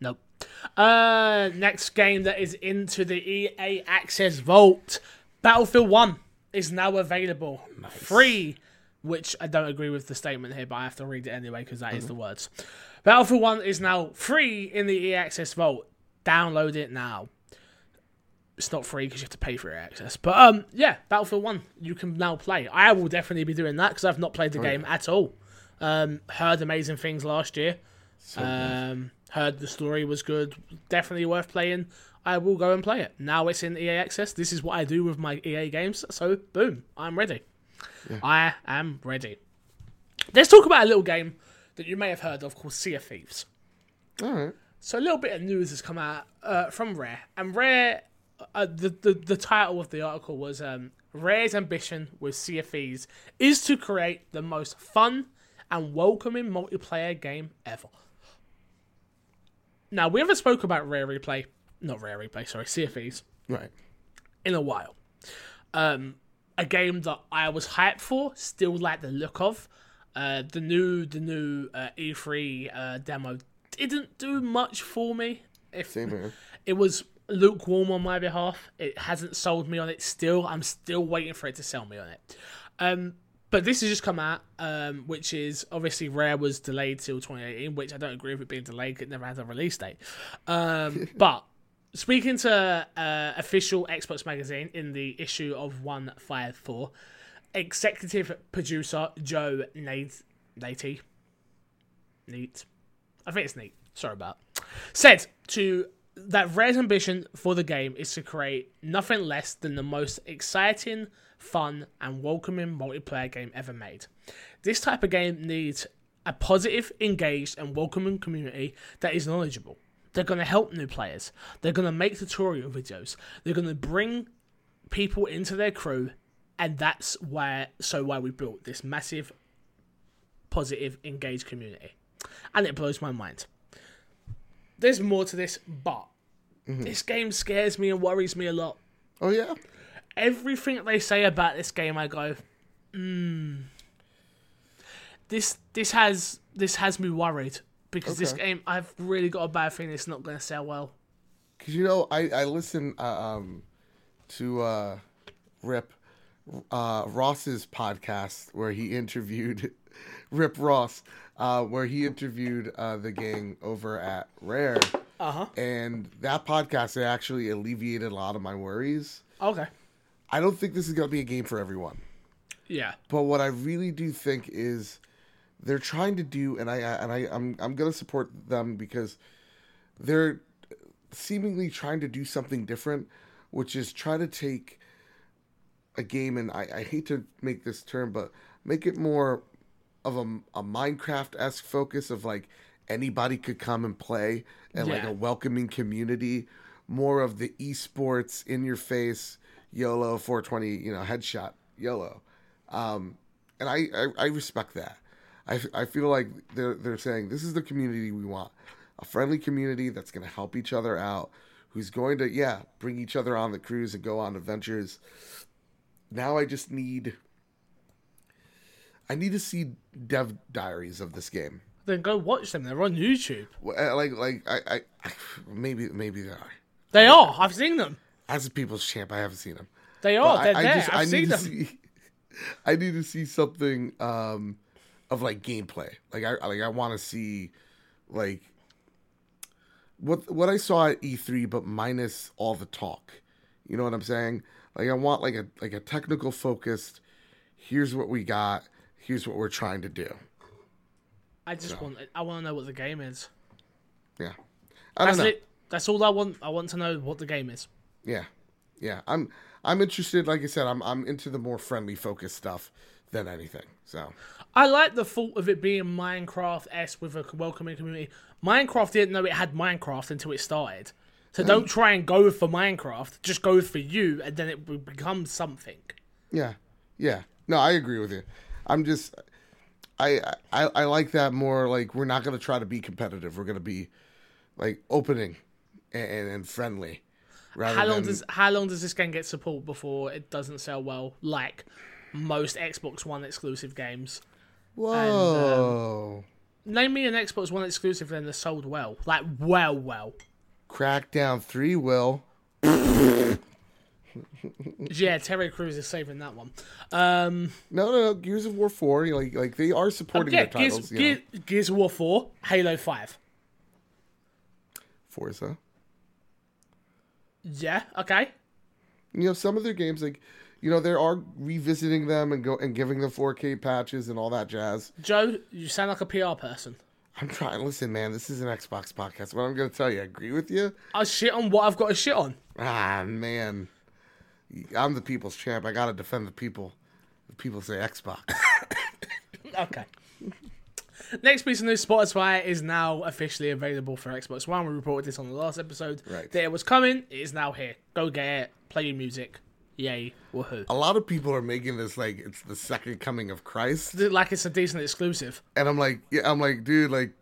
Nope. Uh, next game that is into the EA Access Vault, Battlefield One is now available, free. Which I don't agree with the statement here, but I have to read it anyway because that is the words. Battlefield One is now free in the EA Access Vault. Download it now. It's not free because you have to pay for your access, but um, yeah, Battlefield One you can now play. I will definitely be doing that because I've not played the game at all. Um, heard amazing things last year. So. Um, heard the story was good, definitely worth playing. I will go and play it. Now it's in EA Access. This is what I do with my EA games. So boom, I'm ready. I am ready. Let's talk about a little game that you may have heard of called Sea of Thieves. All right. So a little bit of news has come out uh, from Rare, and Rare, uh, the, the the title of the article was um, Rare's ambition with Sea of Thieves is to create the most fun and welcoming multiplayer game ever. Now we haven't spoke about Rare Replay, not Rare Replay, sorry, Sea of Thieves, Right. in a while. Um, a game that I was hyped for, still like the look of. Uh, the new the new uh, E3 uh, demo didn't do much for me. If Same here. it was lukewarm on my behalf, it hasn't sold me on it. Still, I'm still waiting for it to sell me on it. Um, but this has just come out, um, which is obviously Rare was delayed till 2018, which I don't agree with it being delayed. It never had a release date. Um, but speaking to uh, official Xbox magazine in the issue of 154, executive producer Joe Nate, Natey, Neat, I think it's neat. Sorry about. Said to that Rare's ambition for the game is to create nothing less than the most exciting, fun, and welcoming multiplayer game ever made. This type of game needs a positive, engaged, and welcoming community that is knowledgeable. They're going to help new players. They're going to make tutorial videos. They're going to bring people into their crew, and that's where so why we built this massive, positive, engaged community and it blows my mind. There's more to this, but this game scares me and worries me a lot. Oh yeah. Everything they say about this game, I go, hmm. This this has this has me worried because this game, I've really got a bad feeling it's not going to sell well. Cause you know I I listen uh, um to uh Rip uh Ross's podcast where he interviewed Rip Ross uh where he interviewed uh the gang over at Rare Uh huh. and that podcast it actually alleviated a lot of my worries. Okay. I don't think this is gonna be a game for everyone. Yeah. But what I really do think is they're trying to do, and I and I I'm I'm gonna support them because they're seemingly trying to do something different, which is try to take a game and I, I hate to make this term, but make it more of a, a Minecraft esque focus of like anybody could come and play and like a welcoming community, more of the esports in your face YOLO 420 you know headshot YOLO, um, and I, I I respect that. I, I feel like they're they're saying this is the community we want, a friendly community that's going to help each other out, who's going to yeah bring each other on the cruise and go on adventures. Now I just need I need to see dev diaries of this game. Then go watch them. They're on YouTube. Well, uh, Like like I, I maybe maybe they are. They are. I've seen them. As a people's champ, I haven't seen them. They are. But They're I, I there. just I've I seen need to them. see. I need to see something um, of like gameplay. Like I like I want to see like what what I saw at E3, but minus all the talk. You know what I'm saying? Like I want like a like a technical focused Here's what we got. Here's what we're trying to do. I just want I want to know what the game is. Yeah. I don't That's know. it. That's all I want. I want to know what the game is. Yeah. Yeah. I'm I'm interested, like I said, I'm I'm into the more friendly focused stuff than anything. So I like the thought of it being Minecraft s with a welcoming community. Minecraft didn't know it had Minecraft until it started. So hmm. don't try and go for Minecraft. Just go for you, and then it will become something. Yeah, yeah. No, I agree with you. I'm just, I, I, I like that more. Like we're not gonna try to be competitive. We're gonna be, like opening, and, and, and friendly. Rather How long than, does how long does this game get support before it doesn't sell well? Like most Xbox One exclusive games. Whoa, um, Name me an Xbox One exclusive then that sold well, like well, well. Crackdown Three will. Yeah, Terry Crews is saving that one. Um, No, no, no. Gears of War Four. Like, like they are supporting yeah, their titles. Gears, you know. Gears, Gears of War Four, Halo Five. Forza. Yeah, okay. You know, some of their games, like, you know, they are revisiting them and go and giving them 4K patches and all that jazz. Joe, you sound like a PR person. I'm trying. Listen, man, this is an Xbox podcast. What I'm going to tell you, I agree with you. I shit on what I've got to shit on. Ah, man, I'm the people's champ. I got to defend the people. The people say Xbox. Okay. Next piece of news: Spotify is now officially available for Xbox One. We reported this on the last episode. Right. That it was coming. It is now here. Go get it. Play your music. Yay! Woohoo! a lot of people are making this like it's the second coming of Christ, Like it's a decent exclusive. and I'm like, yeah, I'm like, dude, like,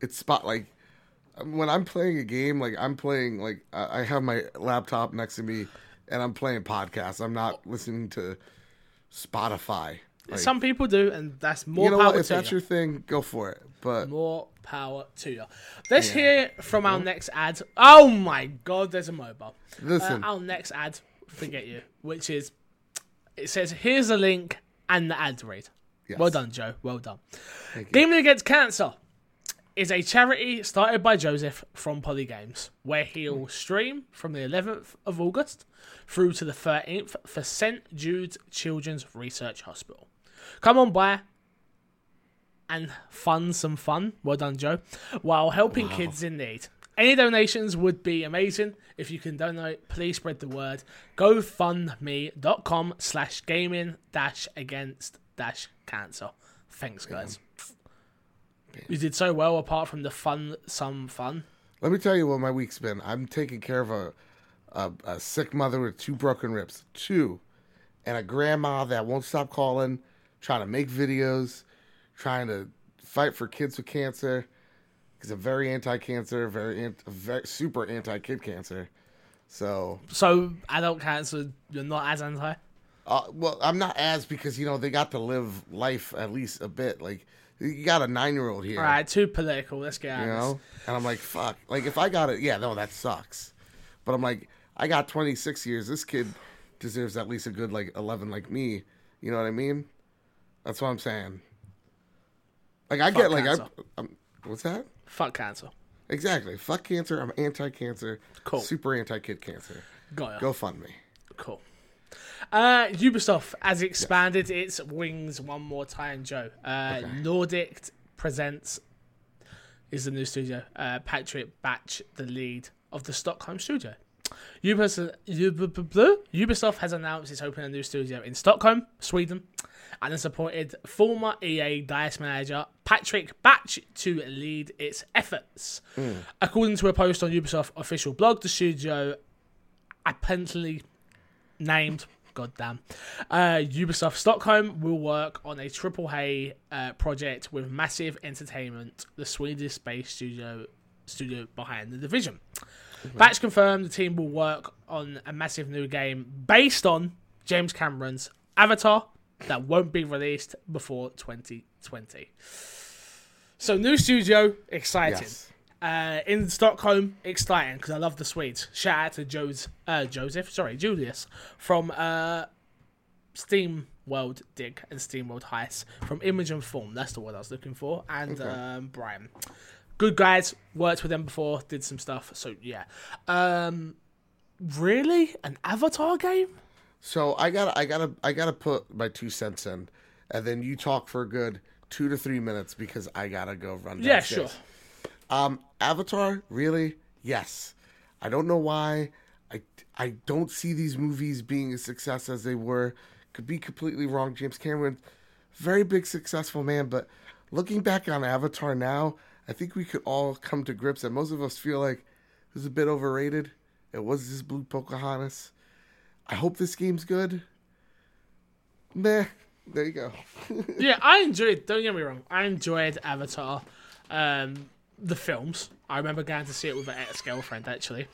it's spot like. Um, when I'm playing a game, like I'm playing, like I I have my laptop next to me, and I'm playing podcasts. I'm not listening to Spotify. Like, Some people do, and that's more power to you know power what? If that's you. your thing, go for it. But More power to you. Let's hear from our next ad. Oh my god, there's a mobile. Uh, our next ad, forget you, which is it says here's a link and the ad read. Yes. Well done, Joe. Well done. Gaming Against Cancer is a charity started by Joseph from Polygames, where he'll stream from the 11th of August through to the 13th for St Jude's Children's Research Hospital. Come on by and fund some fun. Well done, Joe. While helping kids in need. Any donations would be amazing. If you can donate, please spread the word. GoFundMe.com slash gaming dash against dash cancer. Thanks, guys. You did so well apart from the fun, some fun. let me tell you what my week's been. I'm taking care of a, a a sick mother with two broken ribs, two, and a grandma that won't stop calling, trying to make videos, trying to fight for kids with cancer. He's I'm very anti-cancer, very, ant- very super anti-kid cancer. So, So, adult cancer, you're not as anti? uh, well, I'm not as because you know they got to live life at least a bit. Like you got a nine-year-old here. All right, too political. Let's get out you know and i'm like fuck like if i got it yeah no that sucks but i'm like i got 26 years this kid deserves at least a good like 11 like me you know what i mean that's what i'm saying like i get like I, I'm, what's that Fuck cancer. exactly fuck cancer i'm anti-cancer Cool. super anti-kid cancer Got ya. go fund me Cool. Uh, Ubisoft has expanded its wings one more time, Joe. Uh, Nordic presents is the new studio. Uh, Patrick Batch, the lead of the Stockholm studio. Ubisoft, has announced it's opening a new studio in Stockholm, Sweden, and has appointed former EA Dice manager Patrick Batch to lead its efforts. According to a post on Ubisoft official blog, the studio apparently named goddamn uh, ubisoft stockholm will work on a triple a uh, project with massive entertainment the swedish based studio studio behind the division batch confirmed the team will work on a massive new game based on james cameron's avatar that won't be released before 2020 so new studio exciting yes uh, in Stockholm, exciting because I love the Swedes. Shout out to Joe's, uh, Joseph, sorry, Julius from uh, Steam World Dig and Steam World Heist from Image and Form. That's the word I was looking for. And um, Brian, good guys. Worked with them before, did some stuff. So yeah, um, really, an Avatar game? So I gotta, I gotta, I gotta put my two cents in, and then you talk for a good two to three minutes because I gotta go run. Yeah, sure. Um, Avatar, really? Yes. I don't know why. I I don't see these movies being a success as they were. Could be completely wrong. James Cameron, very big successful man, but looking back on Avatar now, I think we could all come to grips that most of us feel like it was a bit overrated. It was this blue Pocahontas. I hope this game's good. Meh. There you go. yeah, I enjoyed. Don't get me wrong. I enjoyed Avatar, um, the films. I remember going to see it with an ex girlfriend actually,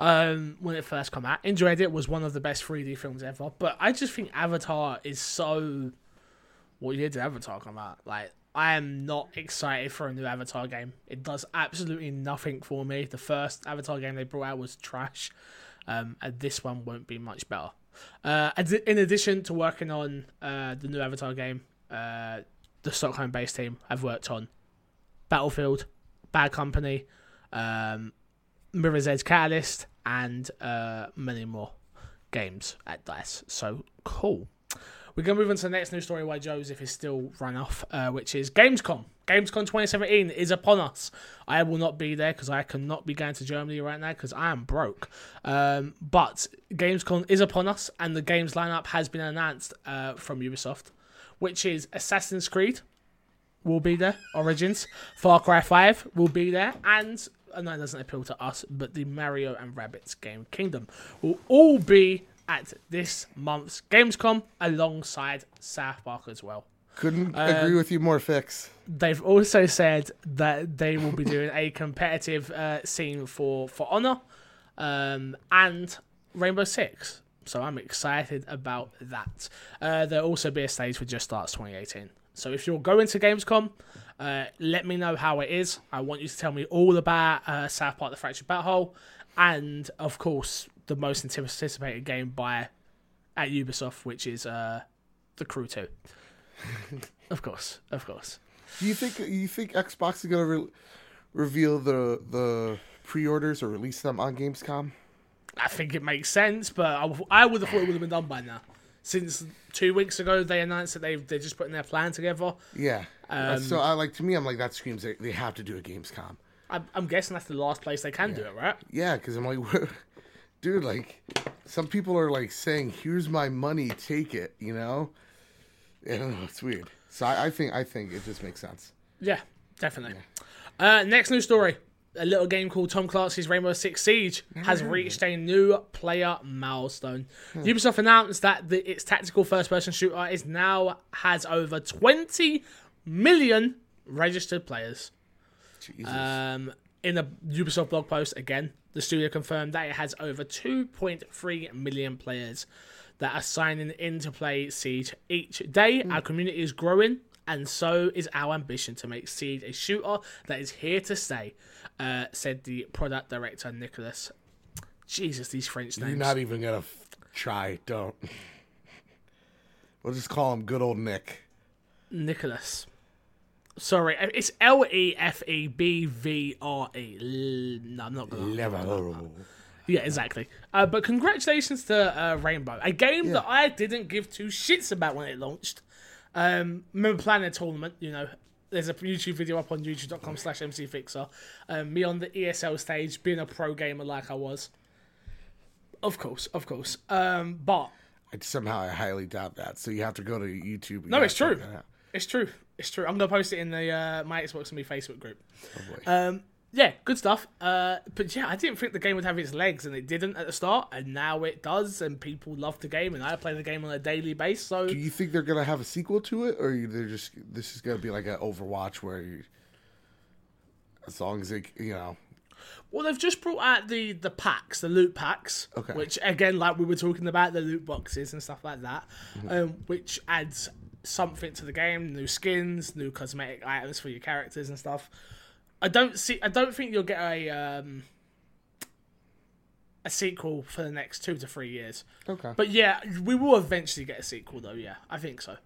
um, when it first came out. Enjoyed it. Was one of the best 3D films ever. But I just think Avatar is so. What year did to Avatar come out? Like, I am not excited for a new Avatar game. It does absolutely nothing for me. The first Avatar game they brought out was trash, um, and this one won't be much better. Uh, in addition to working on uh, the new Avatar game, uh, the Stockholm based team have worked on Battlefield, Bad Company, um, Mirror's Edge Catalyst, and uh, many more games at DICE. So cool. We're going to move on to the next news story why Joseph is still run off, uh, which is Gamescom. Gamescom 2017 is upon us. I will not be there because I cannot be going to Germany right now because I am broke. Um, but Gamescom is upon us, and the games lineup has been announced uh, from Ubisoft, which is Assassin's Creed will be there, Origins, Far Cry 5 will be there, and I know it doesn't appeal to us, but the Mario and Rabbids game Kingdom will all be at this month's Gamescom alongside South Park as well. Couldn't Um, agree with you more, Fix. They've also said that they will be doing a competitive uh, scene for for Honor um, and Rainbow Six. So I'm excited about that. Uh, there'll also be a stage for Just Starts 2018. So if you're going to Gamescom, uh, let me know how it is. I want you to tell me all about uh, South Park: The Fractured Battle Hole, and of course the most anticipated game by at Ubisoft, which is uh, The Crew 2. of course, of course. Do you think you think Xbox is gonna re- reveal the the pre-orders or release them on Gamescom? I think it makes sense, but I, I would have thought it would have been done by now. Since two weeks ago, they announced that they they're just putting their plan together. Yeah. Um, so I like to me, I'm like that screams they, they have to do a Gamescom. I'm, I'm guessing that's the last place they can do it, right? Yeah, because I'm like, dude, like some people are like saying, "Here's my money, take it," you know. I don't know, it's weird. So I, I think I think it just makes sense. Yeah, definitely. Uh, next news story: a little game called Tom Clancy's Rainbow Six Siege has reached a new player milestone. Ubisoft announced that the, its tactical first-person shooter is now has over 20 million registered players. Jesus. Um, in a Ubisoft blog post, again, the studio confirmed that it has over 2.3 million players that are signing in to play Siege each day. Our community is growing, and so is our ambition to make Siege a shooter that is here to stay, uh, said the product director, Nicholas. Jesus, these French names. You're not even gonna f- try. Don't. We'll just call him good old Nick. Nicholas. Sorry, it's L E F E B V R E. No, I'm not going to. Yeah, exactly. Uh, but congratulations to uh, Rainbow, a game that I didn't give two shits about when it launched. Um, remember playing a tournament? You know, there's a YouTube video up on YouTube.com/slash MCFixer. Um, me on the ESL stage, being a pro gamer like I was. Of course, of course. Um, but I somehow I highly doubt that. So you have to go to YouTube. no, it's true. It's true. It's true. I'm gonna post it in the uh, my Xbox and me Facebook group. boy. Um, yeah, good stuff. Uh, but yeah, I didn't think the game would have its legs, and it didn't at the start, and now it does, and people love the game, and I play the game on a daily basis. So Do you think they're gonna have a sequel to it, or they're just this is gonna be like an Overwatch where, you, as long as it, you know, Well, they've just brought out the the packs, the loot packs, Okay. which again, like we were talking about, the loot boxes and stuff like that, Mm-hmm. um, which adds something to the game, new skins, new cosmetic items for your characters and stuff. I don't see. I don't think you'll get a um, a sequel for the next two to three years. okay, But yeah, we will eventually get a sequel, though. Yeah, I think so.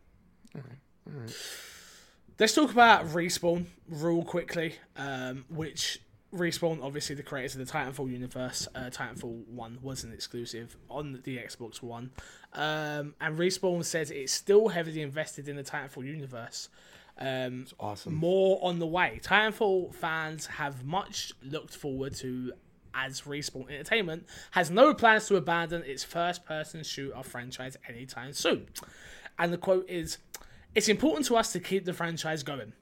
Let's talk about respawn real quickly, um, which Respawn, obviously the creators of the Titanfall universe, uh, Titanfall 1 was an exclusive on the Xbox One. Um, and Respawn says it's still heavily invested in the Titanfall universe. Um, Awesome. more on the way. Titanfall fans have much looked forward to as Respawn Entertainment has no plans to abandon its first person shooter franchise anytime soon. And the quote is It's important to us to keep the franchise going.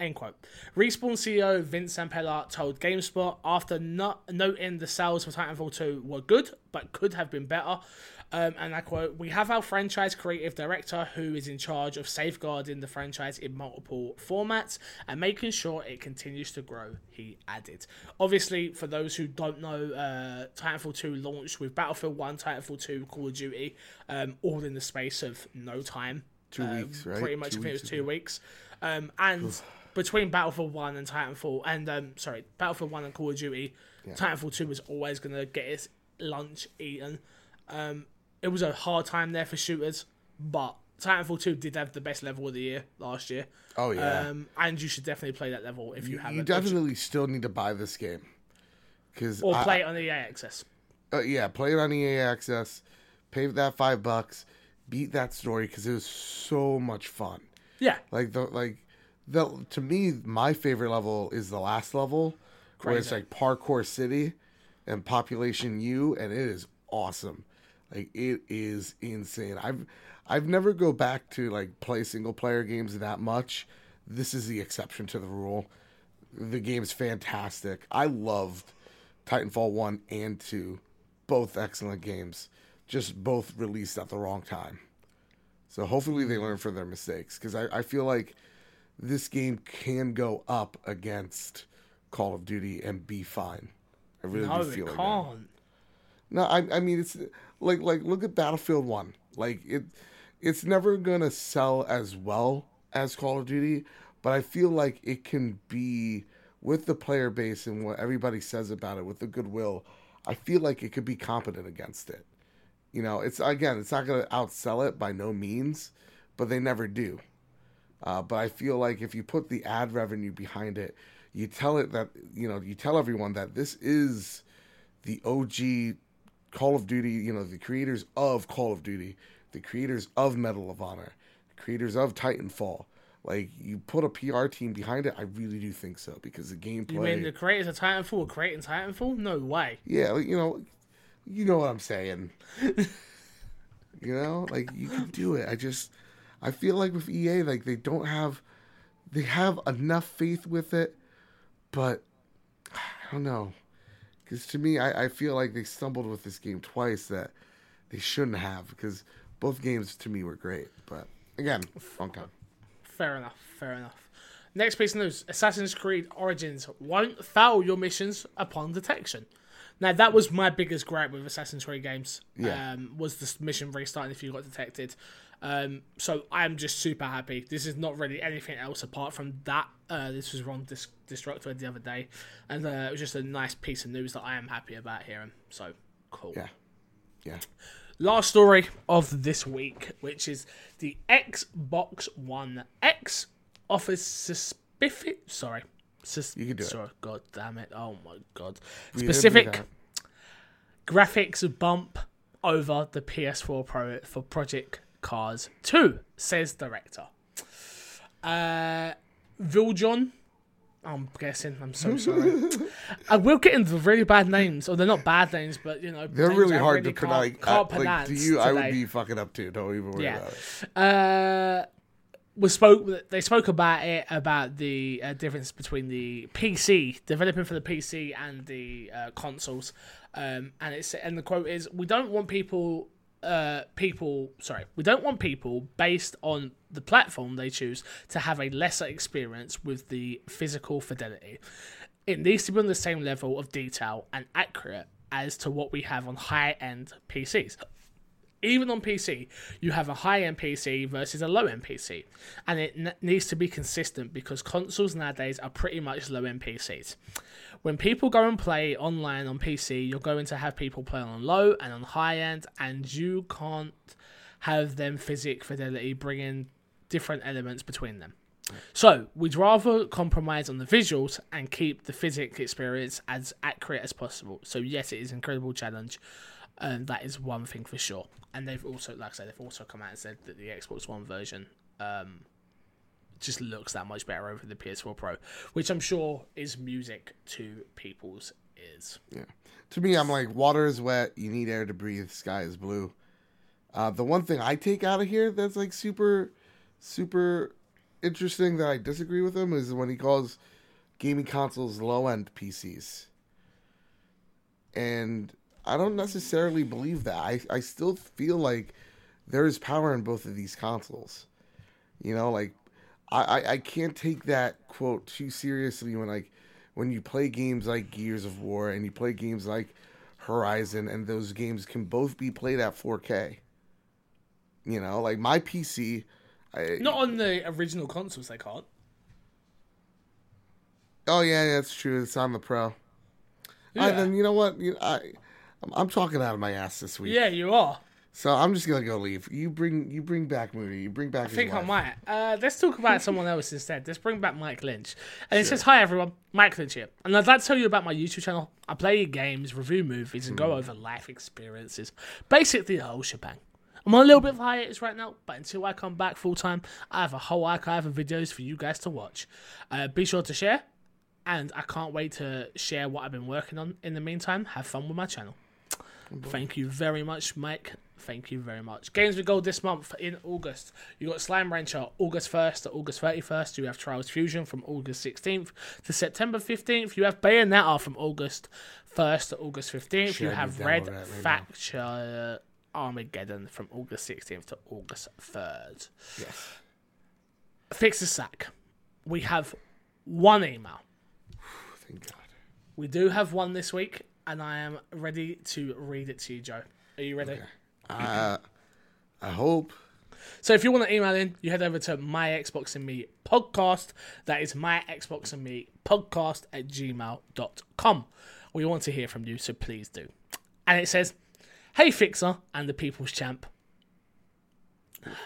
End quote. Respawn CEO Vince Zampella told GameSpot after not noting the sales for Titanfall 2 were good, but could have been better. Um, and I quote, We have our franchise creative director who is in charge of safeguarding the franchise in multiple formats and making sure it continues to grow, he added. Obviously, for those who don't know, uh, Titanfall 2 launched with Battlefield 1, Titanfall 2, Call of Duty, um, all in the space of no time. Two Um, weeks, right? Pretty much, Two I think it was two weeks. Um, and between Battlefield 1 and Titanfall, and um, sorry, Battlefield 1 and Call of Duty, Titanfall 2 was always going to get its lunch eaten. Um, it was a hard time there for shooters, but Titanfall 2 did have the best level of the year last year. Oh yeah. Um, and you should definitely play that level if you, haven't. you definitely still need to buy this game because or play it on EA Access. uh, yeah, play it on EA Access, pay that five bucks, beat that story because it was so much fun. Yeah, Like the like the to me, my favorite level is the last level where it's like parkour city and population U, and it is awesome. Like it is insane. I've I've never go back to like play single player games that much. This is the exception to the rule. The game's fantastic. I loved Titanfall 1 and 2. Both excellent games. Just both released at the wrong time. So hopefully they learn from their mistakes because I, I feel like this game can go up against Call of Duty and be fine. I really no, do feel it like that. No, I, I mean it's like like look at Battlefield One. Like it, it's never gonna sell as well as Call of Duty, but I feel like it can be with the player base and what everybody says about it with the goodwill. I feel like it could be competent against it. You know, it's again, it's not gonna outsell it by no means, but they never do. Uh, but I feel like if you put the ad revenue behind it, you tell it that you know you tell everyone that this is the OG Call of Duty, you know, the creators of Call of Duty, the creators of Medal of Honor, the creators of Titanfall. Like you put a PR team behind it, I really do think so because the gameplay. You mean the creators of Titanfall creating Titanfall? No way. yeah, you know, you know what I'm saying. you know, like you can do it. I just, I feel like with EA, like they don't have, they have enough faith with it, but I don't know. Because to me, I, I feel like they stumbled with this game twice that they shouldn't have. Because both games to me were great, but again, time. Fair enough. Fair enough. Next piece of news: Assassin's Creed Origins won't fail your missions upon detection. Now that was my biggest gripe with Assassin's Creed games. Yeah. Um, was the mission restarting if you got detected. Um, so I'm just super happy. This is not really anything else apart from that. Uh, this was Ron Dis- Destructor the other day, and uh, it was just a nice piece of news that I am happy about hearing. So cool. Yeah, yeah. Last story of this week, which is the Xbox One X offers specific. Sorry. Sus- You can do it. sorry, God damn it. Oh my God. We Specific graphics bump over the PS4 Pro for Project Cars 2, says director. Uh, Viljoen. I'm guessing. I'm so sorry. I will get into really bad names, or they're not bad names, but you know They're really hard to can't- pronounce. Can't Uh, like to you, I would be fucking up too. Don't even worry Yeah. about it. Uh, was spoke. They spoke about it about the uh, difference between the PC developing for the PC and the uh, consoles. Um, and it's and the quote is, "We don't want people." Uh, people, sorry, we don't want people based on the platform they choose to have a lesser experience with the physical fidelity. It needs to be on the same level of detail and accurate as to what we have on high end PCs even on PC, you have a high end PC versus a low end PC, and it n- needs to be consistent because consoles nowadays are pretty much low end PCs. When people go and play online on PC, you're going to have people playing on low and on high end, and you can't have them physic fidelity bringing different elements between them. So we'd rather compromise on the visuals and keep the physics experience as accurate as possible. So yes, it is an incredible challenge, and that is one thing for sure. And they've also, like I said, they've also come out and said that the Xbox One version um, just looks that much better over the PS4 Pro, which I'm sure is music to people's ears. Yeah. To me, I'm like, water is wet. You need air to breathe. Sky is blue. Uh, the one thing I take out of here that's like super, super interesting that I disagree with him is when he calls gaming consoles low end PCs. And I don't necessarily believe that. I, I still feel like there is power in both of these consoles. You know, like I, I, I can't take that quote too seriously when like when you play games like Gears of War and you play games like Horizon and those games can both be played at 4K. You know, like my PC I, Not on the original consoles, they can't. Oh yeah, that's true. It's on the Pro. Yeah. Yeah. then you know what? You I, I'm, talking out of my ass this week. Yeah, you are. So I'm just gonna go leave. You bring you bring back Moody. You bring back. I think I might. Uh, let's talk about someone else instead. Let's bring back Mike Lynch. And it says, Hi everyone, Mike Lynch here. And I'd like to tell you about my YouTube channel. I play games, review movies, and Hmm. go over life experiences. Basically, the whole shebang. I'm on a little bit of hiatus right now, but until I come back full time, I have a whole archive of videos for you guys to watch. Uh, be sure to share, and I can't wait to share what I've been working on in the meantime. Have fun with my channel. Thank you very much, Mike. Thank you very much. Games with Gold this month in August. You got Slime Rancher August 1st to August 31st. You have Trials Fusion from August 16th to September 15th. You have Bayonetta from August 1st to August 15th. Shit, you have Red right. Faction Armageddon from August 16th to August 3rd. Yes. Fix the sack. We have one email. Thank God. We do have one this week, and I am ready to read it to you, Joe. Are you ready? Uh, I hope. So if you want to email in, you head over to my Xbox and Me podcast. That is my Xbox and Me podcast at gmail.com. We want to hear from you, so please do. And it says, Hey Fixer and the People's Champ.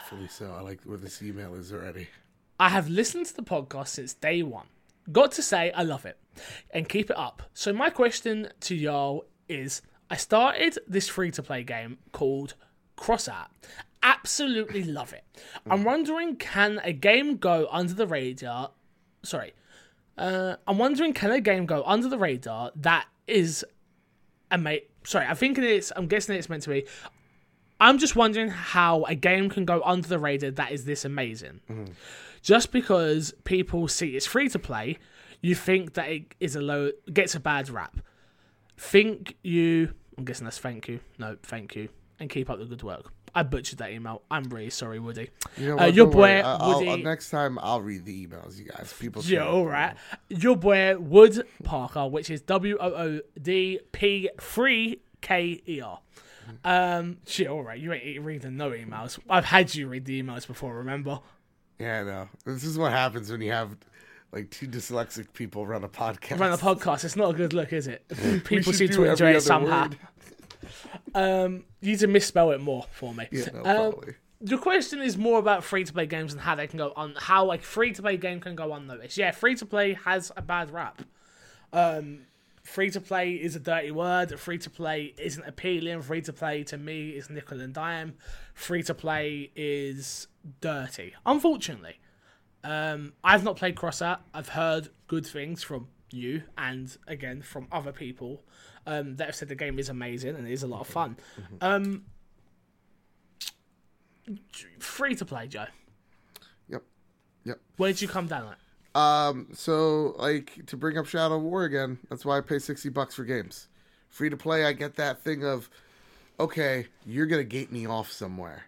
Fully so. I like where this email is already. I have listened to the podcast since day one. Got to say, I love it and keep it up. So, my question to y'all is I started this free to play game called Cross Crossout. Absolutely love it. I'm wondering can a game go under the radar? Sorry. Uh, I'm wondering can a game go under the radar that is a mate. Sorry, I think it's. I'm guessing it's meant to be. I'm just wondering how a game can go under the radar that is this amazing. Just because people see it's free to play, you think that it is a low gets a bad rap. Think you I'm guessing that's thank you. No, thank you. And keep up the good work. I butchered that email. I'm really sorry, Woody. You know Uh, your Don't worry. boy, Woody- next time I'll read the emails, you guys. People. Yeah, all right. Your boy Wood Parker, which is W O O D P three K E R. Um, shit, all right. You ain't reading no emails. I've had you read the emails before. Remember? Yeah, I know. This is what happens when you have like two dyslexic people run a podcast. Run a podcast. It's not a good look, is it? People seem to enjoy it somehow. Um, you need to misspell it more for me. Yeah, no, Um, probably. Your question is more about free to play games and how they can go on how a free to play game can go unnoticed. Yeah, free to play has a bad rap. Um, free to play is a dirty word. Free to play isn't appealing. Free to play to me is nickel and dime. Free to play is dirty. Unfortunately, um, I've not played Crossout. I've heard good things from you and again from other people um, that have said the game is amazing and it is a lot of fun. Um, free to play, Joe. Yep. Yep. Where did you come down at? Um, so like to bring up Shadow of War again, that's why I pay sixty bucks for games. Free to play, I get that thing of, okay, you're gonna gate me off somewhere.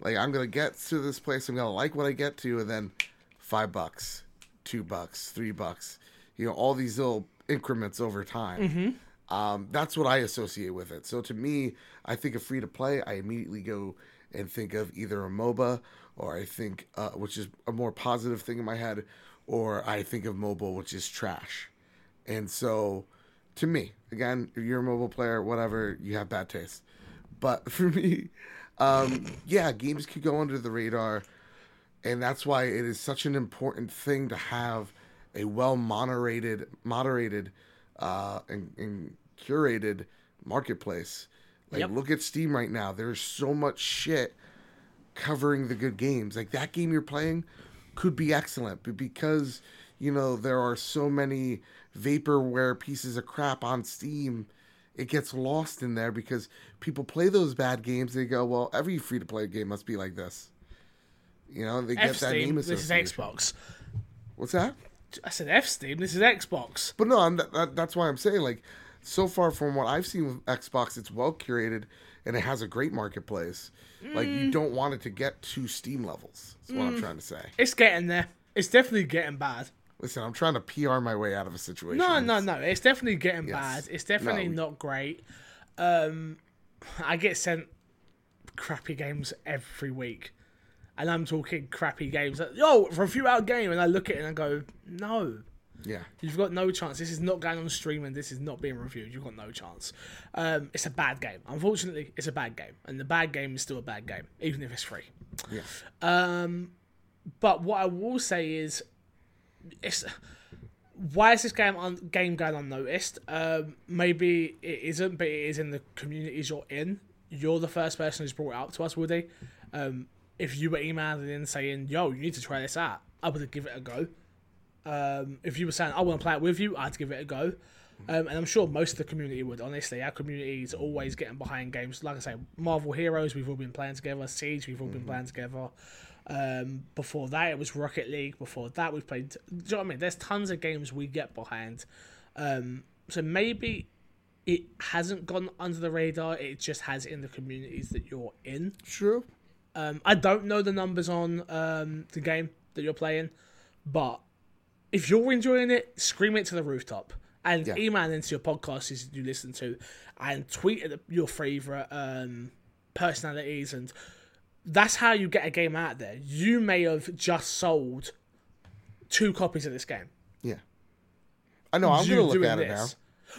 Like I'm gonna get to this place, I'm gonna like what I get to, and then five bucks, two bucks, three bucks, you know, all these little increments over time. Um, that's what I associate with it. So to me, I think of free to play, I immediately go and think of either a MOBA or I think, uh, which is a more positive thing in my head, or I think of mobile, which is trash. And so, to me, again, if you're a mobile player, whatever, you have bad taste. But for me, um, yeah, games could go under the radar and that's why it is such an important thing to have a well moderated, moderated, uh, and, and curated marketplace. Like, Yep. look at Steam right now. There's so much shit covering the good games. Like that game you're playing could be excellent, but because you know there are so many vaporware pieces of crap on Steam, it gets lost in there because people play those bad games. They go, well, every free to play game must be like this. You know, they get F that name Steam. This is. Xbox. What's that? I said F Steam. This is Xbox. But no, that, that's why I'm saying like so far from what I've seen with Xbox, it's well curated and it has a great marketplace. Like you Mm. don't want it to get to Steam levels. Is what I'm trying to say. It's getting there. It's definitely getting bad. Listen, I'm trying to PR my way out of a situation. No, no, no. It's definitely getting Yes. bad. It's definitely No. not great. Um, I get sent crappy games every week, and I'm talking crappy games. Like, Yo, review our game, and I look at it and I go, no. Yeah, You've got no chance. This is not going on stream and this is not being reviewed. You've got no chance. Um, it's a bad game. Unfortunately, it's a bad game. And the bad game is still a bad game, even if it's free. yeah, Um, but what I will say is, it's why is this game on game going unnoticed? Um, maybe it isn't, but it is in the communities you're in. You're the first person who's brought it up to us, Woody. Um, if you were emailing in saying, "Yo, you need to try this out," I would give it a go. Um, if you were saying, "I want to play it with you," I'd give it a go. Um, and I'm sure most of the community would. Honestly, our community is always getting behind games. Like I say, Marvel Heroes, we've all been playing together. Siege, we've all been playing together. Um, before that, it was Rocket League. Before that, we've played. Do you know what I mean? There's tons of games we get behind. Um, so maybe it hasn't gone under the radar. It just has in the communities that you're in. true. Um, I don't know the numbers on um, the game that you're playing, but if you're enjoying it, scream it to the rooftop and Yeah. email into your podcasts you listen to, and tweet at your favorite um, personalities, and that's how you get a game out there. You may have just sold two copies of this game. Yeah, I know. I'm you gonna look at it now.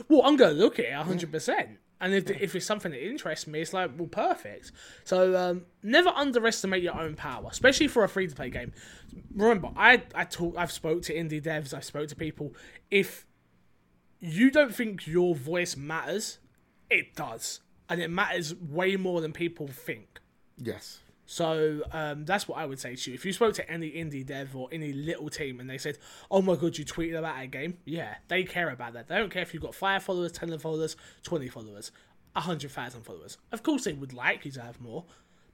Well, I'm going to look at it 100%. And if, if it's something that interests me, it's like, well, perfect. So um, never underestimate your own power, especially for a free to play game. Remember, I, I talk, I've spoke to indie devs, I've spoke to people. If you don't think your voice matters, it does. And it matters way more than people think. Yes. So um, that's what I would say to you. If you spoke to any indie dev or any little team and they said, "Oh my god, you tweeted about a game," yeah, they care about that. They don't care if you've got five followers, ten followers, twenty followers, hundred thousand followers. Of course, they would like you to have more,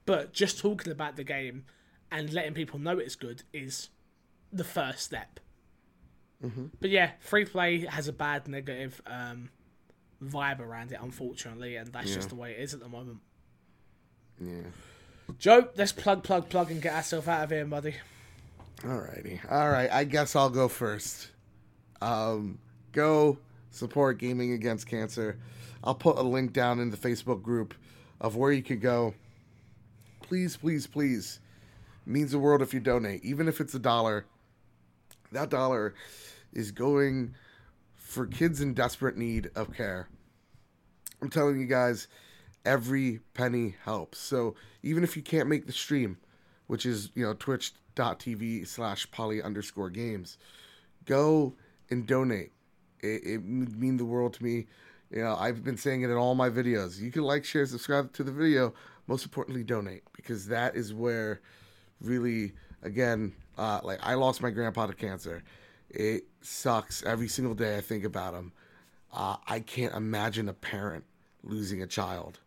but just talking about the game and letting people know it's good is the first step. But yeah, free play has a bad negative um, vibe around it, unfortunately, and that's just the way it is at the moment. Yeah. Joe, let's plug, plug, plug, and get ourselves out of here, buddy. Alrighty. All right. I guess I'll go first. Um, go support Gaming Against Cancer. I'll put a link down in the Facebook group of where you can go. Please, please, please. Means the world if you donate, even if it's a dollar. That dollar is going for kids in desperate need of care. I'm telling you guys, every penny helps. So even if you can't make the stream, which is you know twitch.tv slash poly underscore games, go and donate. It, it would mean the world to me. You know, I've been saying it in all my videos. You can like, share, subscribe to the video. Most importantly, donate because that is where really, again, uh, like I lost my grandpa to cancer. It sucks every single day I think about him. Uh, I can't imagine a parent losing a child.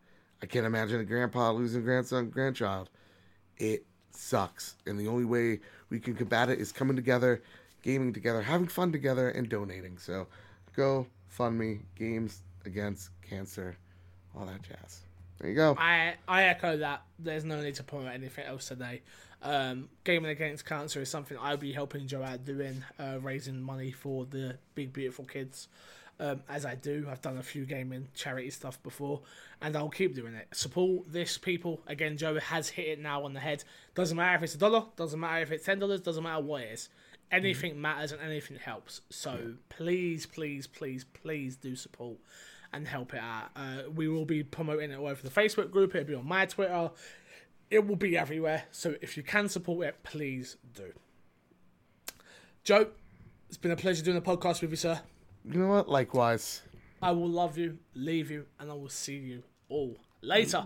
I can't imagine a grandpa losing a grandson, grandchild. It sucks. And the only way we can combat it is coming together, gaming together, having fun together, and donating. So go fund me, games against cancer, all that jazz. There you go. I I echo that. There's no need to point out anything else today. Um, Gaming Against Cancer is something I'll be helping Joe out doing, uh, raising money for the big beautiful kids. Um, as I do, I've done a few gaming charity stuff before, and I'll keep doing it. Support this, people. Again, Joe has hit it now on the head. Doesn't matter if it's a dollar, doesn't matter if it's ten dollars, doesn't matter what it is. Anything matters and anything helps. So please, please, please, please do support and help it out. Uh, we will be promoting it all over the Facebook group. It'll be on my Twitter. it will be everywhere. So if you can support it, please do. Joe, it's been a pleasure doing the podcast with you, sir. You know what? Likewise. I will love you, leave you, and I will see you all later.